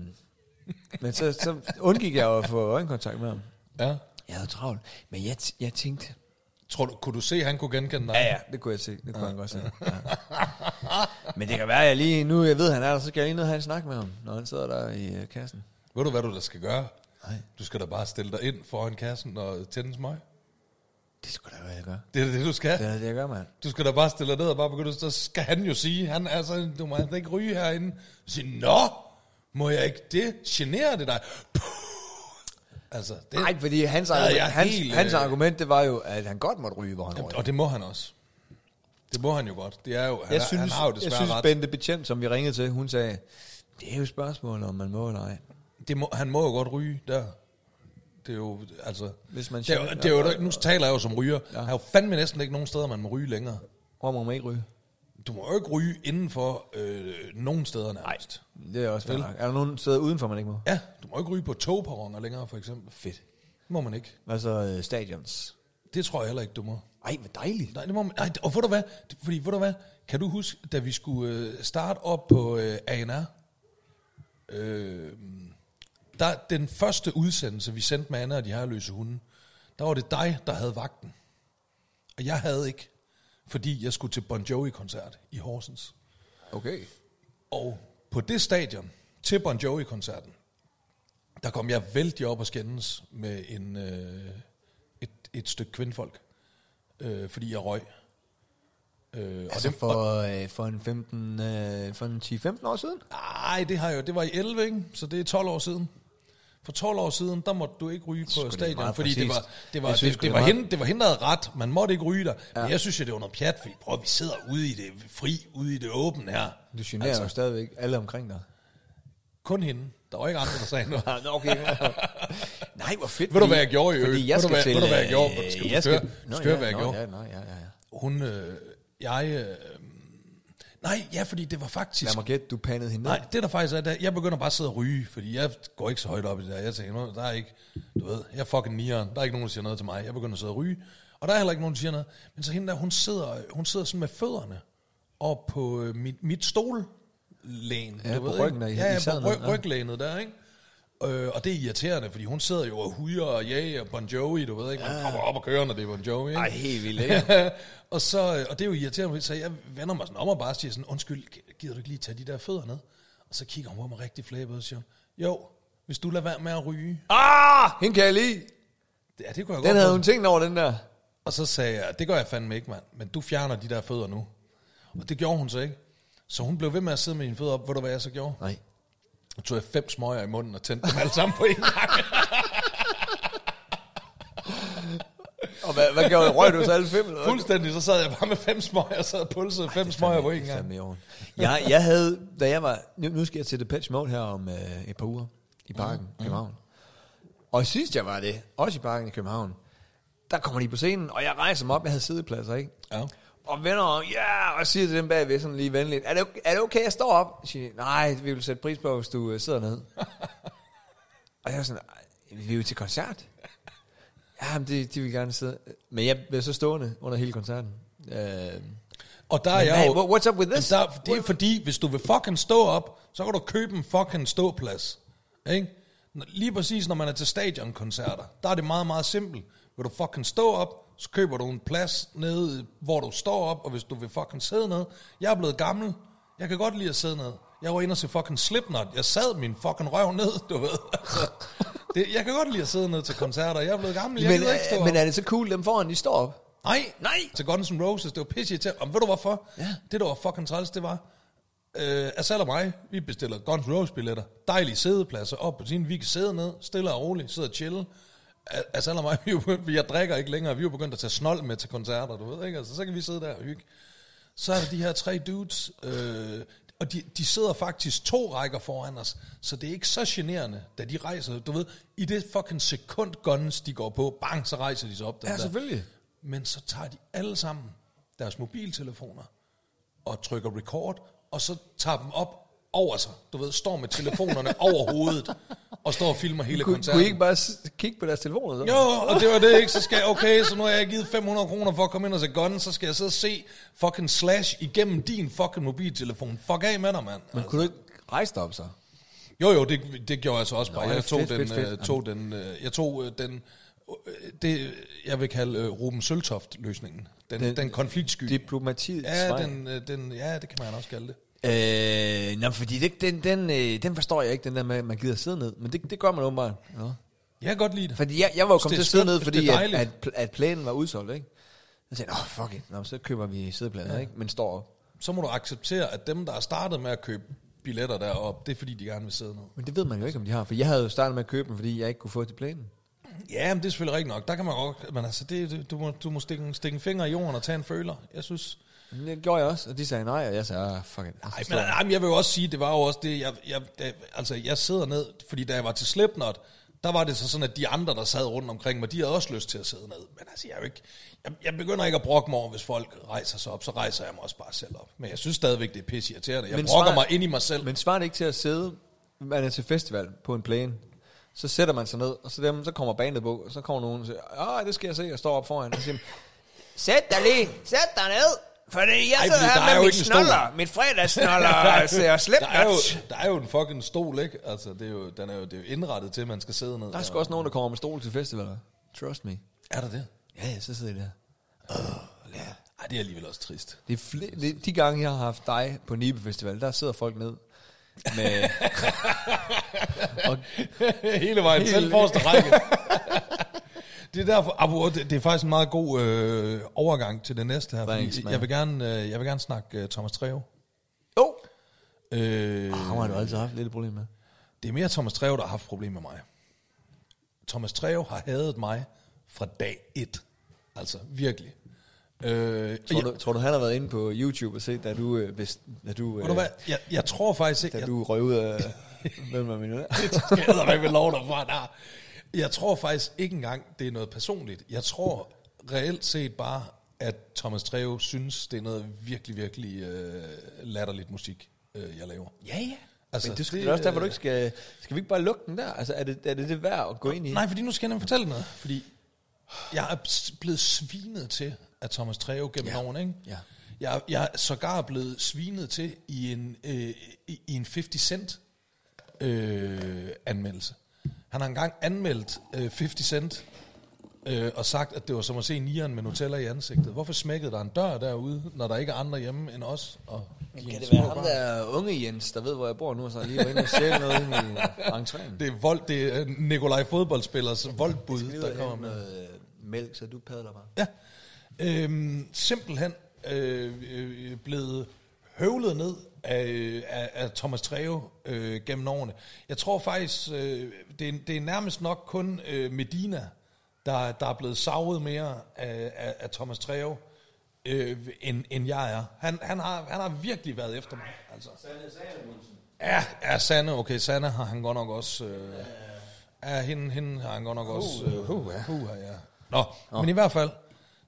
men så, så undgik jeg jo at få øjenkontakt med ham. Ja. Jeg havde travlt, men jeg, jeg tænkte, Tror du, kunne du se, at han kunne genkende dig? ja ja, det kunne jeg se, det kunne han godt se. Ja. Men det kan være, at jeg lige, nu jeg ved, at han er der, så skal jeg lige ned og have en snak med ham, når han sidder der i øh, kassen. Ved du, hvad du der skal gøre? Nej. Du skal da bare stille dig ind foran kassen og tænde smøg. Det skulle da være, jeg gør. Det er det, du skal. Det er det, jeg gør, mand. Du skal da bare stille dig ned og bare begynde, så skal han jo sige, han er så, du må altså ikke ryge herinde. Så sige, nå, må jeg ikke det? Generer det dig? Puh. Altså, det, Nej, fordi hans, argument, jeg hans, helt, hans øh, argument, det var jo, at han godt måtte ryge, hvor han Jamen, og det må han også. Det må han jo godt. Det er jo, han, Jeg synes, han har jo jeg desværre synes ret. Bente Betjent, som vi ringede til, hun sagde, det er jo spørgsmålet, om man må eller ej. Det må, han må jo godt ryge der. Det er jo, altså... Hvis man det er, det er jo, nu taler jeg jo som ryger. Ja. Der er jo fandme næsten ikke nogen steder, man må ryge længere. Hvor må man ikke ryge? Du må jo ikke ryge inden for øh, nogen steder nærmest. Det er også Vel? nok. Er der nogen steder udenfor, man ikke må? Ja, du må ikke ryge på togperroner længere, for eksempel. Fedt. Det må man ikke. Hvad så øh, stadions? Det tror jeg heller ikke, du må. Ej, hvor dejligt. Nej, det må man, nej, og ved du hvad? Fordi, ved du hvad? Kan du huske, da vi skulle øh, starte op på øh, ANR? Øh, der, den første udsendelse, vi sendte med Anna og de herreløse hunde, der var det dig, der havde vagten. Og jeg havde ikke, fordi jeg skulle til Bon Jovi-koncert i Horsens. Okay. Og på det stadion, til Bon Jovi-koncerten, der kom jeg vældig op og skændes med en, øh, et, et stykke kvindfolk, øh, fordi jeg røg. Øh, og Altså det, for, øh, for en 15, øh, for en 10-15 år siden? Nej, det har jeg jo. Det var i 11, ikke? Så det er 12 år siden. For 12 år siden, der måtte du ikke ryge det på stadion, fordi det præcist. var, det var, Jeg synes, det, det det, var meget- hende, det var hende, der havde ret. Man måtte ikke ryge der. Ja. Men jeg synes jo, det var noget pjat, fordi prøv, vi sidder ude i det fri, ude i det åbne her. Du generer altså. jo stadigvæk alle omkring dig. Kun hende. Der var ikke andre, der sagde noget. Nå, okay. Nej, hvor fedt. Ved du, hvad jeg gjorde i øvrigt? Ved du, skal hvad- til... ved du, hvad jeg øh, gjorde? Skal du jeg høre- skal- skal Nå, ja, hvad jeg nå, gjorde? Ja, nej, ja, ja, ja. Hun, øh, jeg, øh, nej, ja, fordi det var faktisk, Lad mig gætte, du pandede hende nej, det der faktisk er, at jeg begynder bare at sidde og ryge, fordi jeg går ikke så højt op i det der. Jeg tænker, "Nå, der er ikke, du ved, jeg er fucking nieren, der er ikke nogen, der siger noget til mig. Jeg begynder at sidde og ryge, og der er heller ikke nogen, der siger noget. Men så hende der, hun sidder, hun sidder sådan med fødderne op på øh, mit, mit stollæn. Ja, du på ved, ryggen ikke? Ja, ja, på ryg, ryglænet der, ikke? Øh, og det er irriterende, fordi hun sidder jo og hujer og jager Bon Jovi, du ved ikke? Man kommer op og kører, når det er Bon Jovi, ikke? Ej, helt vildt, ikke? og, så, og det er jo irriterende, så jeg vender mig sådan om og bare siger sådan, undskyld, gider du ikke lige tage de der fødder ned? Og så kigger hun på mig rigtig flæbet og siger, jo, hvis du lader være med at ryge. Ah, hende kan jeg lide. Ja, det kunne jeg Den godt havde hun tænkt over, den der. Og så sagde jeg, det gør jeg fandme ikke, mand, men du fjerner de der fødder nu. Og det gjorde hun så ikke. Så hun blev ved med at sidde med sine fødder op. Ved du, hvad jeg så gjorde? Nej. Så tog jeg fem smøger i munden og tændte dem alle sammen på en gang. Og hvad, hvad gjorde du? Røg du så alle fem? Eller? Fuldstændig, så sad jeg bare med fem smøger, og sad og pulsede fem smøger på en gang. Jeg, jeg havde, da jeg var, nu, nu skal jeg til Depeche Mode her om øh, et par uger i parken i København. Og sidst jeg var det, også i parken i København, der kommer de på scenen, og jeg rejser mig op, jeg havde siddepladser, ikke? Ja. Og vender om, ja, og siger til dem bagved sådan lige venligt, er det, okay, er det okay, jeg står op? Jeg siger, nej, vi vil sætte pris på, hvis du øh, sidder ned. og jeg var sådan, "Ej, vi er jo til koncert. Ja, men det, de vil gerne sidde. Men jeg blev så stående under hele koncerten. Øh, Og der er jeg jo... what's up with this? Der, det er fordi, hvis du vil fucking stå op, så kan du købe en fucking ståplads. Ikke? Lige præcis når man er til stadionkoncerter, der er det meget, meget simpelt. Vil du fucking stå op, så køber du en plads nede, hvor du står op, og hvis du vil fucking sidde ned. Jeg er blevet gammel. Jeg kan godt lide at sidde ned. Jeg var inde og se fucking Slipknot. Jeg sad min fucking røv ned, du ved. Altså, det, jeg kan godt lide at sidde ned til koncerter. Jeg er blevet gammel. Jeg men, ikke stå op. men er det så cool, dem foran, de står op? Nej, nej. Til Guns N' Roses, det var pisse til. Og ved du hvorfor? Ja. Det, der var fucking træls, det var, øh, Asal og mig, vi bestiller Guns N' Roses billetter. Dejlige sædepladser op på sin. Vi kan sidde ned, stille og roligt, sidde og chille. A- Asal og mig, vi er begyndt, jeg drikker ikke længere, vi er begyndt at tage snold med til koncerter, du ved ikke? Altså, så kan vi sidde der og hygge. Så er der de her tre dudes, øh, og de, de sidder faktisk to rækker foran os, så det er ikke så generende, da de rejser, du ved, i det fucking sekund guns, de går på, bang, så rejser de sig op. den Ja, der. selvfølgelig. Men så tager de alle sammen deres mobiltelefoner og trykker record, og så tager dem op over sig. Du ved, står med telefonerne over hovedet, og står og filmer hele Kunne, koncerten. kunne I ikke bare kigge på deres telefoner? Så? Jo, og det var det ikke, så skal jeg, okay, så nu har jeg givet 500 kroner for at komme ind og se Gun, så skal jeg sidde og se fucking Slash igennem din fucking mobiltelefon. Fuck af med dig, mand. Men kunne du ikke rejse dig op så? Jo, jo, det, det gjorde jeg så også bare. Nå, jeg tog fedt, den, fedt, fedt. øh, tog den, øh, jeg tog øh, den, det jeg vil kalde øh, Ruben Søltoft-løsningen. Den, den, Den- konfliktsky. Diplomatiets Ja, den, den, ja, det kan man også kalde det. Øh, nå, fordi det, den, den, øh, den forstår jeg ikke, den der med, at man gider sidde ned. Men det, det gør man åbenbart. Ja. Jeg kan godt lide det. Fordi jeg, jeg var jo kommet til at sidde ned, fordi at, at, at planen var udsolgt, ikke? Så tænkte jeg, åh, fuck it. Nå, så køber vi sædepladser, ja. ikke? Men står op. Så må du acceptere, at dem, der er startet med at købe billetter derop, det er fordi, de gerne vil sidde ned. Men det ved man jo ikke, om de har. For jeg havde jo startet med at købe dem, fordi jeg ikke kunne få til planen. Ja, men det er selvfølgelig rigtigt nok. Der kan man godt, men altså, det, du må, du må stikke, en- stikke en finger i jorden og tage en føler. Jeg synes, det gjorde jeg også, og de sagde nej, og jeg sagde, ah, fuck it. Nej, men, nej, men jeg vil jo også sige, det var jo også det, jeg, jeg, jeg, altså jeg sidder ned, fordi da jeg var til Slipknot, der var det så sådan, at de andre, der sad rundt omkring mig, de havde også lyst til at sidde ned. Men altså, jeg er jo ikke, jeg, jeg begynder ikke at brokke mig over, hvis folk rejser sig op, så rejser jeg mig også bare selv op. Men jeg synes stadigvæk, det er pisse irriterende. Jeg Men brokker mig ind i mig selv. Men svarer det ikke til at sidde, man er til festival på en plane, så sætter man sig ned, og så, dem, så kommer bandet på, og så kommer nogen og siger, ah, det skal jeg se, og står op foran, og siger, sæt dig lige, sæt dig ned, fordi jeg Ej, sidder er her med mit ikke en stol. snoller, mit fredagssnoller, ser der, er jo, der er jo en fucking stol, ikke? Altså, det er jo, den er jo, det er jo indrettet til, at man skal sidde ned. Der er sgu også nogen, der kommer med stol til festivaler. Trust me. Er der det? Ja, ja, så sidder de der. ja. Ej, det er alligevel også trist. Det er fl- det, de gange, jeg har haft dig på Nibe Festival, der sidder folk ned med... og, Hele vejen, Hele- selv forreste række. det er derfor, Abu, det, det er faktisk en meget god øh, overgang til det næste her. Thanks, fordi jeg vil gerne, øh, jeg vil gerne snakke øh, Thomas Treve. oh, Øh, ham har du altid haft lidt problem med. det er mere Thomas Treve, der har haft problemer med mig. Thomas Treve har hadet mig fra dag et. Altså, virkelig. Øh, Tror jeg, du, tror du, han har været inde på YouTube og set, da du, øh, hvis, da du, øh, du hvad, jeg, jeg tror faktisk ikke... da Jeg, du røg ud af... Hvem var min skal jeg ikke lov derfra. Nej. Jeg tror faktisk ikke engang, det er noget personligt. Jeg tror reelt set bare, at Thomas Treve synes, det er noget virkelig, virkelig øh, latterligt musik, øh, jeg laver. Ja, ja. Altså, Men det, skal, det, er også derfor, du øh, ikke skal... Skal vi ikke bare lukke den der? Altså, er det er det, det værd at gå ind i? Nej, fordi nu skal jeg nemlig fortælle noget. Fordi jeg er blevet svinet til af Thomas Treve gennem Ja. årene, ikke? Ja. Jeg, jeg er sågar blevet svinet til i en, øh, i, i en 50 Cent øh, anmeldelse. Han har engang anmeldt øh, 50 Cent øh, og sagt, at det var som at se nieren med Nutella i ansigtet. Hvorfor smækkede der en dør derude, når der ikke er andre hjemme end os? Og Kan det være ham der unge Jens, der ved, hvor jeg bor nu, så lige var inde og stjæle noget ind i entréen? Det er, vold, det er Nikolaj fodboldspillers voldbud, der og kommer med. noget øh, mælk, så du padler bare. Ja. Øhm, simpelthen øh, øh, blevet høvlet ned af, af, af Thomas Treve øh, gennem årene. Jeg tror faktisk, øh, det, er, det er nærmest nok kun øh, Medina, der, der er blevet savet mere af, af, af Thomas Treve, øh, end, end jeg er. Han, han, har, han har virkelig været efter mig. Altså. Ja, ja, Sanne, okay, Sanne har han godt nok også... Øh, ja, hende, hende har han godt nok også... Øh, uh, ja. Uh, ja. Nå, Nå, men i hvert fald,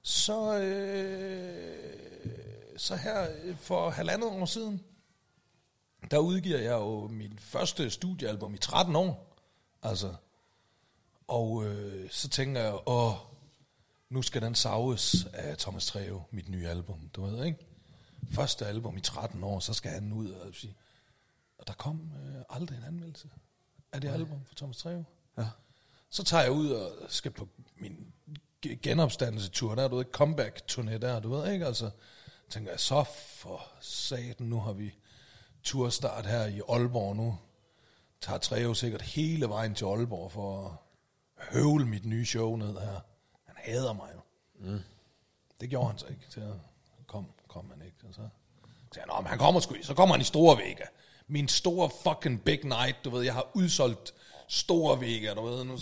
så, øh, så her for halvandet år siden, der udgiver jeg jo mit første studiealbum i 13 år. Altså, og øh, så tænker jeg, åh, nu skal den saves af Thomas Treve, mit nye album, du ved, ikke? Første album i 13 år, så skal han ud og sige, og der kom øh, aldrig en anmeldelse af det Nej. album for Thomas Treve. Ja. Så tager jeg ud og skal på min ge- genopstandelsetur, der er du ved, comeback-turné der, du ved ikke, altså, tænker jeg, så for satan, nu har vi turstart her i Aalborg nu, tager Treve sikkert hele vejen til Aalborg for at høvle mit nye show ned her. Han hader mig jo. Mm. Det gjorde han så ikke. Så kom, kom han ikke. Og så sagde han, "Nå, men han kommer sgu i. Så kommer han i Store Vega. Min store fucking big night, du ved. Jeg har udsolgt Store Vega, du ved. Nu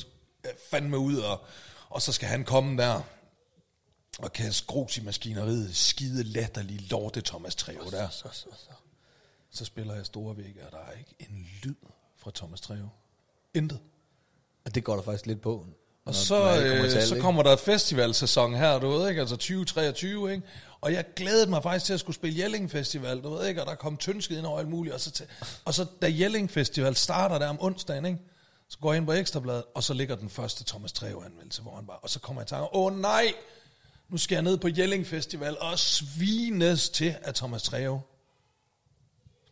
fandme ud, og, og så skal han komme der og kaste grus i maskineriet. Skide latterlig lorte Thomas Treve der. Så, så, så. Så spiller jeg Store Vega, og der er ikke en lyd fra Thomas Treve. Intet. Og det går der faktisk lidt på. Og så, øh, så kommer der et festivalsæson her, du ved ikke, altså 2023, ikke? Og jeg glædede mig faktisk til at skulle spille Jelling Festival, du ved ikke, og der kom tyndskid ind over alt muligt. Og så, til, og så da Jelling Festival starter der om onsdagen, ikke? Så går jeg ind på Ekstrabladet, og så ligger den første Thomas Treve anmeldelse, hvor han bare, og så kommer jeg til åh oh, nej, nu skal jeg ned på Jelling Festival og svines til af Thomas Treve.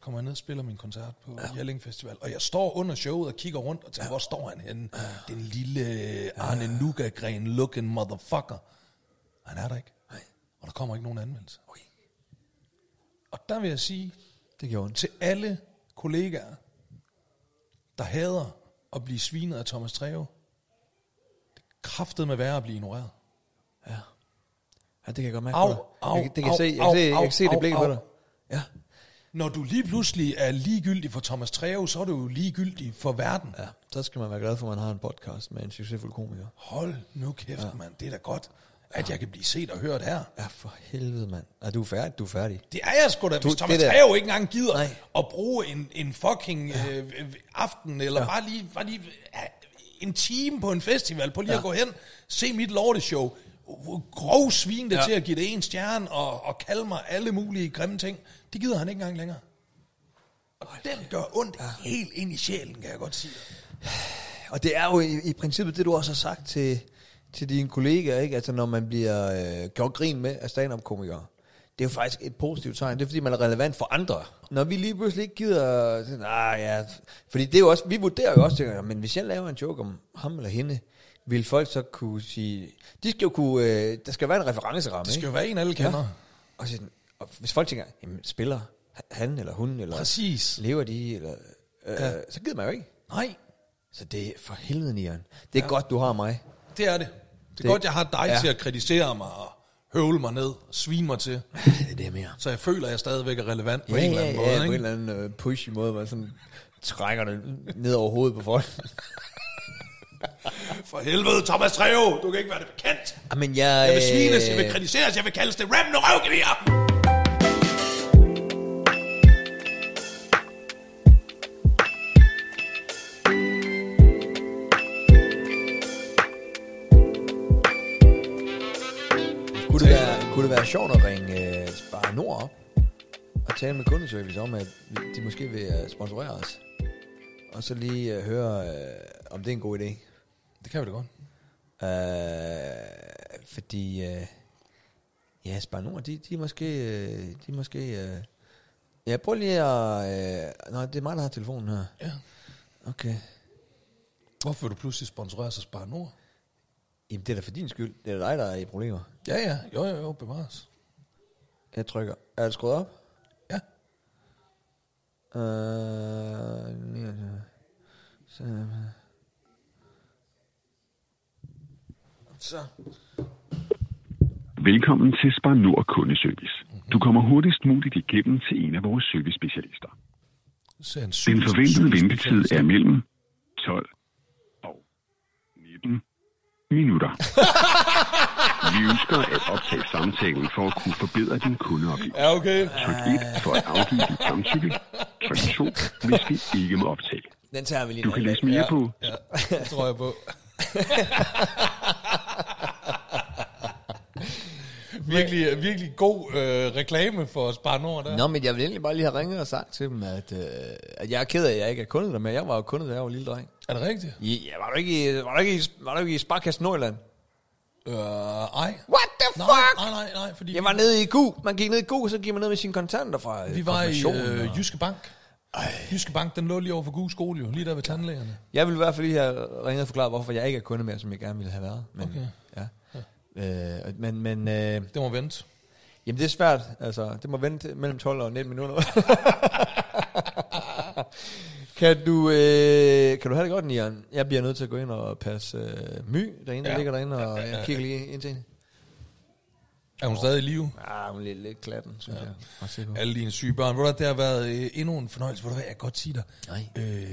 Kommer jeg ned og spiller min koncert på ja. Jelling Festival, og jeg står under showet og kigger rundt og tænker, ja. hvor står han henne? Ja. Den lille Arne Nugagren looking motherfucker. Han er der ikke. Nej. Og der kommer ikke nogen anmeldelse. Okay. Og der vil jeg sige Det gjorde ondt. til alle kollegaer, der hader at blive svinet af Thomas Treve, det kraftede med være at blive ignoreret. Ja. Ja, det kan jeg godt mærke Au, på dig. au, jeg, det kan au, jeg se, jeg au, se, jeg au, kan se det au, blik au. på dig. Ja. Når du lige pludselig er ligegyldig for Thomas Treve, så er du jo ligegyldig for verden. ja, så skal man være glad for, at man har en podcast med en succesfuld komiker. Hold nu kæft, ja. mand. Det er da godt, at jeg kan blive set og hørt her. Ja, for helvede, mand. Er du færdig? Du er færdig. Det er jeg sgu da, Du, hvis Thomas der- Treve ikke engang gider Nej. at bruge en, en fucking øh, øh, aften, eller ja. bare lige, bare lige ja, en time på en festival, på lige ja. at gå hen, se mit lorteshow, grov svin det ja. Ja. til at give det en stjerne, og, og kalde mig alle mulige grimme ting. Det gider han ikke engang længere. Og den gør ondt ja. helt ind i sjælen, kan jeg godt sige. Og det er jo i, i princippet det, du også har sagt til, til dine kollegaer, ikke? Altså, når man bliver øh, gjort grin med af stand-up-komikere. Det er jo faktisk et positivt tegn. Det er, fordi man er relevant for andre. Når vi lige pludselig ikke gider... sådan, Ah, ja. Fordi det er jo også... Vi vurderer jo også, tænker, men hvis jeg laver en joke om ham eller hende, vil folk så kunne sige... De skal jo kunne... Øh, der skal være en referenceramme, Det skal ikke? jo være en, alle kender. Ja. Og, sådan, og hvis folk tænker, jamen, spiller han eller hun, eller Præcis. lever de, eller... Øh, Ja. ja. Så gider man jo ikke. Nej, Så det er for helvede, Nian. Det er ja. godt, du har mig. det er det. Det er Det- godt, jeg har dig ja. ja. til at kritisere mig og høvle mig ned, svine mig til. Det er det mere. Så jeg føler, at jeg stadigvæk er relevant på Ja, en eller ja, anden ja, måde. på en Ikke? eller anden øh, pushy måde, man sådan trækker det ned over hovedet på folk. For helvede, Thomas Treve, du kan ikke være det bekendt. Men jeg... Jeg vil svines, jeg vil øh, kritiseres, jeg vil kaldes det rappende røvgevir. Være, sjovt at ringe uh, Spar Nord op og tale med kundeservice om, at de måske vil uh, sponsorere os? Og så lige uh, høre, uh, om det er en god idé. Det kan vi da godt. Uh, fordi, uh, ja, Spar Nord, de, de er måske, uh, de er måske, uh, ja, prøv lige at, uh, nej, det er mig, der har telefonen her. Ja. Okay. Hvorfor vil du pludselig sponsorere sig Spar Nord? Jamen, det er da for din skyld. Det er dig, der er i problemer. Ja, ja. Jo, jo, jo. Bevares. Jeg trykker. Er det skruet op? Ja. Øh, 29. så, så. Velkommen til Spar Nord Kundeservice. Du kommer hurtigst muligt igennem til en af vores servicespecialister. Er Den forventede ventetid er mellem 12 og 19 minutter. Vi ønsker at optage samtalen for at kunne forbedre din kundeoplevelse. Ja, okay. Tryk 1 for at afgive dit samtykke. Tryk 2, hvis vi ikke må optage. Den tager vi lige Du kan læse mere Ja. på Ja, det tror jeg på. virkelig, virkelig god øh, reklame for Spar Nord der. Nå, men jeg vil egentlig bare lige have ringet og sagt til dem, at, øh, at jeg er ked af, at jeg ikke er kunde der, men jeg var jo kunde, da jeg var lille dreng. Er det rigtigt? Ja, var du ikke i, var du ikke i, var du ikke i Sparkasse Nordjylland? Øh, ej. What the fuck? nej, nej, nej, fordi Jeg var nede i GU. Man gik ned i GU, så gik man ned med sine kontanter fra vi var i øh, og- Jyske Bank. Jyske Bank, den lå lige over for Gue skole jo, lige der ved tandlægerne. Jeg vil i hvert fald lige have ringet og forklaret, hvorfor jeg ikke er kunde mere, som jeg gerne ville have været. Men, Okay. Ja. Øh, men, men øh, Det må vente. jamen, det er svært. Altså, det må vente mellem 12 og 19 minutter. kan, du, øh, kan du have det godt, Nian? Jeg bliver nødt til at gå ind og passe øh, my derinde, ja. Ja. der ligger derinde, og Ja, ja, ja. jeg kigger lige ind til hende. Er hun stadig i live? Ah, hun er lidt, lidt klatten, synes ja. jeg. Alle dine syge børn. Hvad, det har været øh, endnu en fornøjelse. Ved du jeg kan godt sige dig. Nej, øh,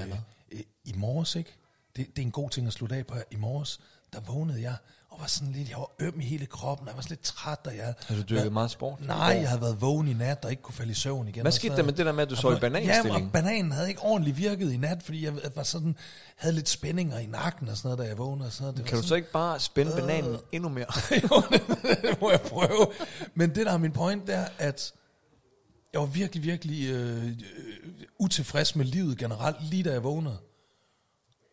øh, I morges, ikke? Det, det er en god ting at slutte af på. I morges, der vågnede jeg og var sådan lidt, jeg var øm i hele kroppen, jeg var sådan lidt træt, og jeg... Har du dyrket meget sport? Nej, jeg havde været vågen i nat, og ikke kunne falde i søvn igen. Hvad skete sådan der med det der med, at du sov i bananstilling? Ja, og bananen havde ikke ordentligt virket i nat, fordi jeg var sådan, havde lidt spændinger i nakken og sådan noget, da jeg vågnede. Og sådan noget. Det Kan var du så ikke bare spænde bananen endnu mere? jo, det må jeg prøve. Men det, der er min point, det er, at jeg var virkelig, virkelig øh, øh, utilfreds med livet generelt, lige da jeg vågnede.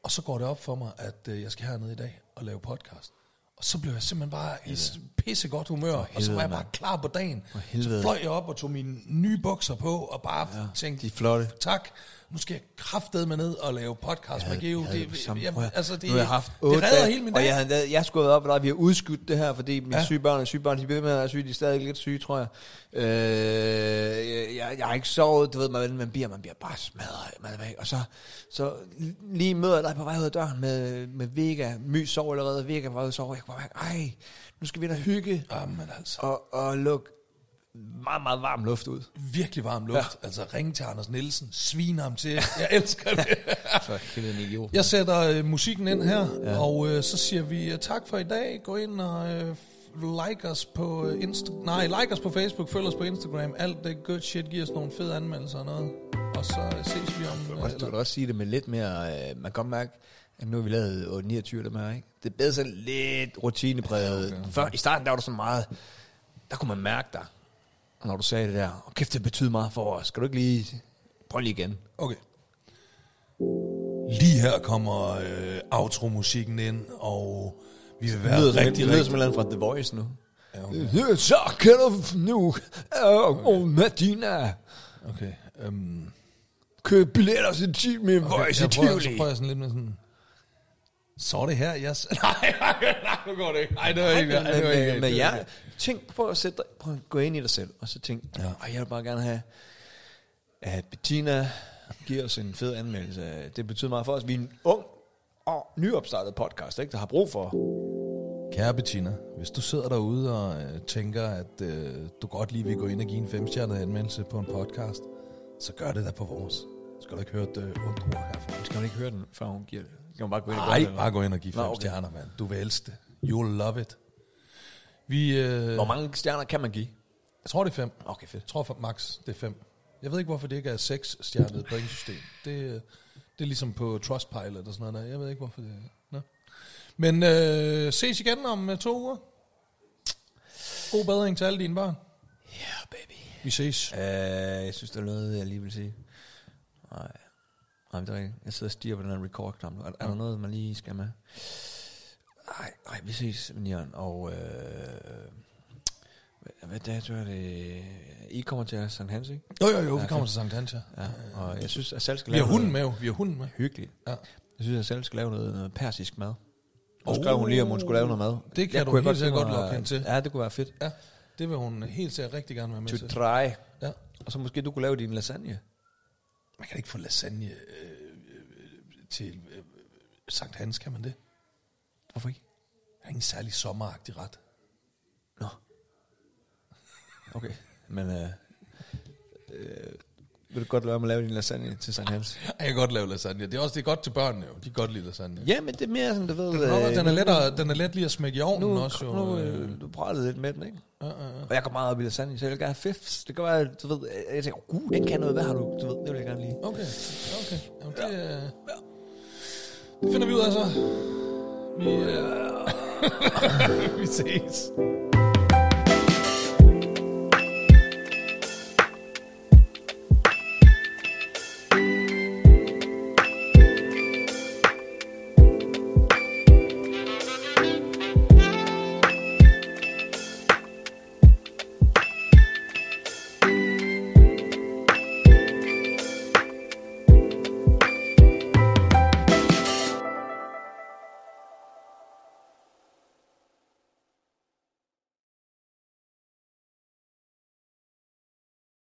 Og så går det op for mig, at øh, jeg skal hernede i dag og lave podcast. Og så blev jeg simpelthen bare i pissegodt humør, og så var jeg bare klar på dagen. Så fløj jeg op og tog mine nye bukser på, og bare ja, tænkte, de flotte. tak, nu skal jeg kraftedeme med ned og lave podcast med Geo. Havde Det, samme- jeg, altså, det, nu har jeg haft det redder dage, hele min og dag. jeg, havde, jeg skulle op, og vi har udskudt det her, fordi mine Ja. syge børn og syge børn, de bliver med at være syge, de er stadig lidt syge, tror jeg. Øh, jeg, jeg, har ikke sovet, du ved, man, man, bliver, man bliver bare smadret, man er væk. Og så, så lige møder jeg dig på vej ud af døren med, med Vega, My sov allerede, Vega var ude og sove, jeg kunne bare ej, nu skal vi ind og hygge, Jamen altså. og, og lukke meget, meget varm luft ud. virkelig varm luft. Ja. Altså ringe til Anders Nielsen, svine ham til. Jeg elsker det. Helvede en idiot. Jeg sætter øh, musikken ind her, ja. og øh, så siger vi øh, tak for i dag. Gå ind og øh, like os på øh, Insta nej, like os på Facebook, følg os på Instagram. Alt det good shit giver os nogle fede anmeldelser og noget. Og så øh, ses vi om... Øh, du kan også sige det med lidt mere, øh, man kan godt mærke, at nu har vi lavet 29 dem her, ikke? Det er bedre sådan lidt rutinepræget. Ja, okay. Før, I starten, der var der så meget, der kunne man mærke dig, når du sagde det der. Og kæft, det betyder meget for os. Skal du ikke lige prøve lige igen? Okay. Lige her kommer øh, outro-musikken ind, og vi vil Det være lyder, som, rigtig, det lyder rigtig... som en fra The Voice nu. Ja, okay. Så kan du nu, øh, og Medina, okay. Um, købe billetter til Team med Voice i prøver, så Tivoli. prøver jeg sådan lidt med sådan... Så er det her, jeg... Yes. Nej, nej, nej, nu går det ikke. Nej, det var ikke. Det var ikke. det ja, ikke. tænk på at sætte dig, prøv at gå ind i dig selv, og så tænk, Ja. jeg vil bare gerne have, at Bettina giver os en fed anmeldelse. Det betyder meget for os. Vi er en ung og nyopstartet podcast, ikke, der har brug for. Kære Bettina, hvis du sidder derude og øh, tænker, at øh, du godt lige vil gå ind og give en femstjernet anmeldelse på en podcast, så gør det da på vores. Skal du ikke høre et øh, ondt ord herfra? Skal man ikke høre den, før hun giver det? Skal man bare gå ind og Nej, gøre det? bare gå ind og give fem Nå, okay. okay. stjerner, mand. Du vil elske det. You'll love it. Vi, øh, Hvor mange stjerner kan man give? jeg tror, det er fem. Okay, fedt. Jeg tror for max, det er fem. Jeg ved ikke, hvorfor det ikke er seks stjernet pointsystem. Det, øh, det er ligesom på Trustpilot og sådan noget der. Jeg ved ikke, hvorfor det er. Nå. Men øh, ses igen om øh, to uger. God bedring til alle dine børn. Yeah, baby. Vi ses. Uh, jeg synes, der er noget, jeg lige vil sige. Nej. Nej, det er rigtigt. Jeg sidder og stiger på den her record-knap. Er, er der noget, man lige skal med? Nej, nej, vi ses, Nian. Og øh, hvad- hvad dato er det? I kommer til Sankt Hans, ikke? Jo, jo, jo, vi Ja, kommer fedt. til Sankt Hans, ja. Ja. Og jeg synes, at Sal skal Vi har lave hunden med, jo. vi har hunden med. hyggeligt. Ja. Jeg synes, at Sal skal lave noget, noget persisk mad. Og Oh. skrev hun lige, om hun skulle lave noget mad. Det kan Jeg du kunne helt sikkert tænke godt lokke hende til. Ja, det kunne være fedt. Ja, det vil hun helt sikkert rigtig gerne være med To til. try. Ja. Og så måske du kunne lave din lasagne. Man kan ikke få lasagne øh, øh, til øh, Sankt Hans, kan man det? Hvorfor ikke? Det er ingen særlig sommeragtig ret. Nå. Okay. Men øh, øh, vil du godt lade mig lave din lasagne til Sankt Hans? Jeg kan godt lave lasagne. Det er også det er godt til børnene jo. De kan godt lide lasagne. Ja, men det er mere sådan, du ved... Den, er, øh, den, er let at, den er let lige at smække i ovnen nu, også. Jo. nu, øh. øh, du brættede lidt med den, ikke? Ja, ja. Og jeg går meget op i lasagne, så jeg vil gerne have fifs. Det kan være, du ved, jeg tænker, uh, den kan noget, hvad har du? Du ved, det vil jeg gerne lide. Okay, okay. Jamen, det, ja. det finder vi ud af så. Vi, øh, vi ses.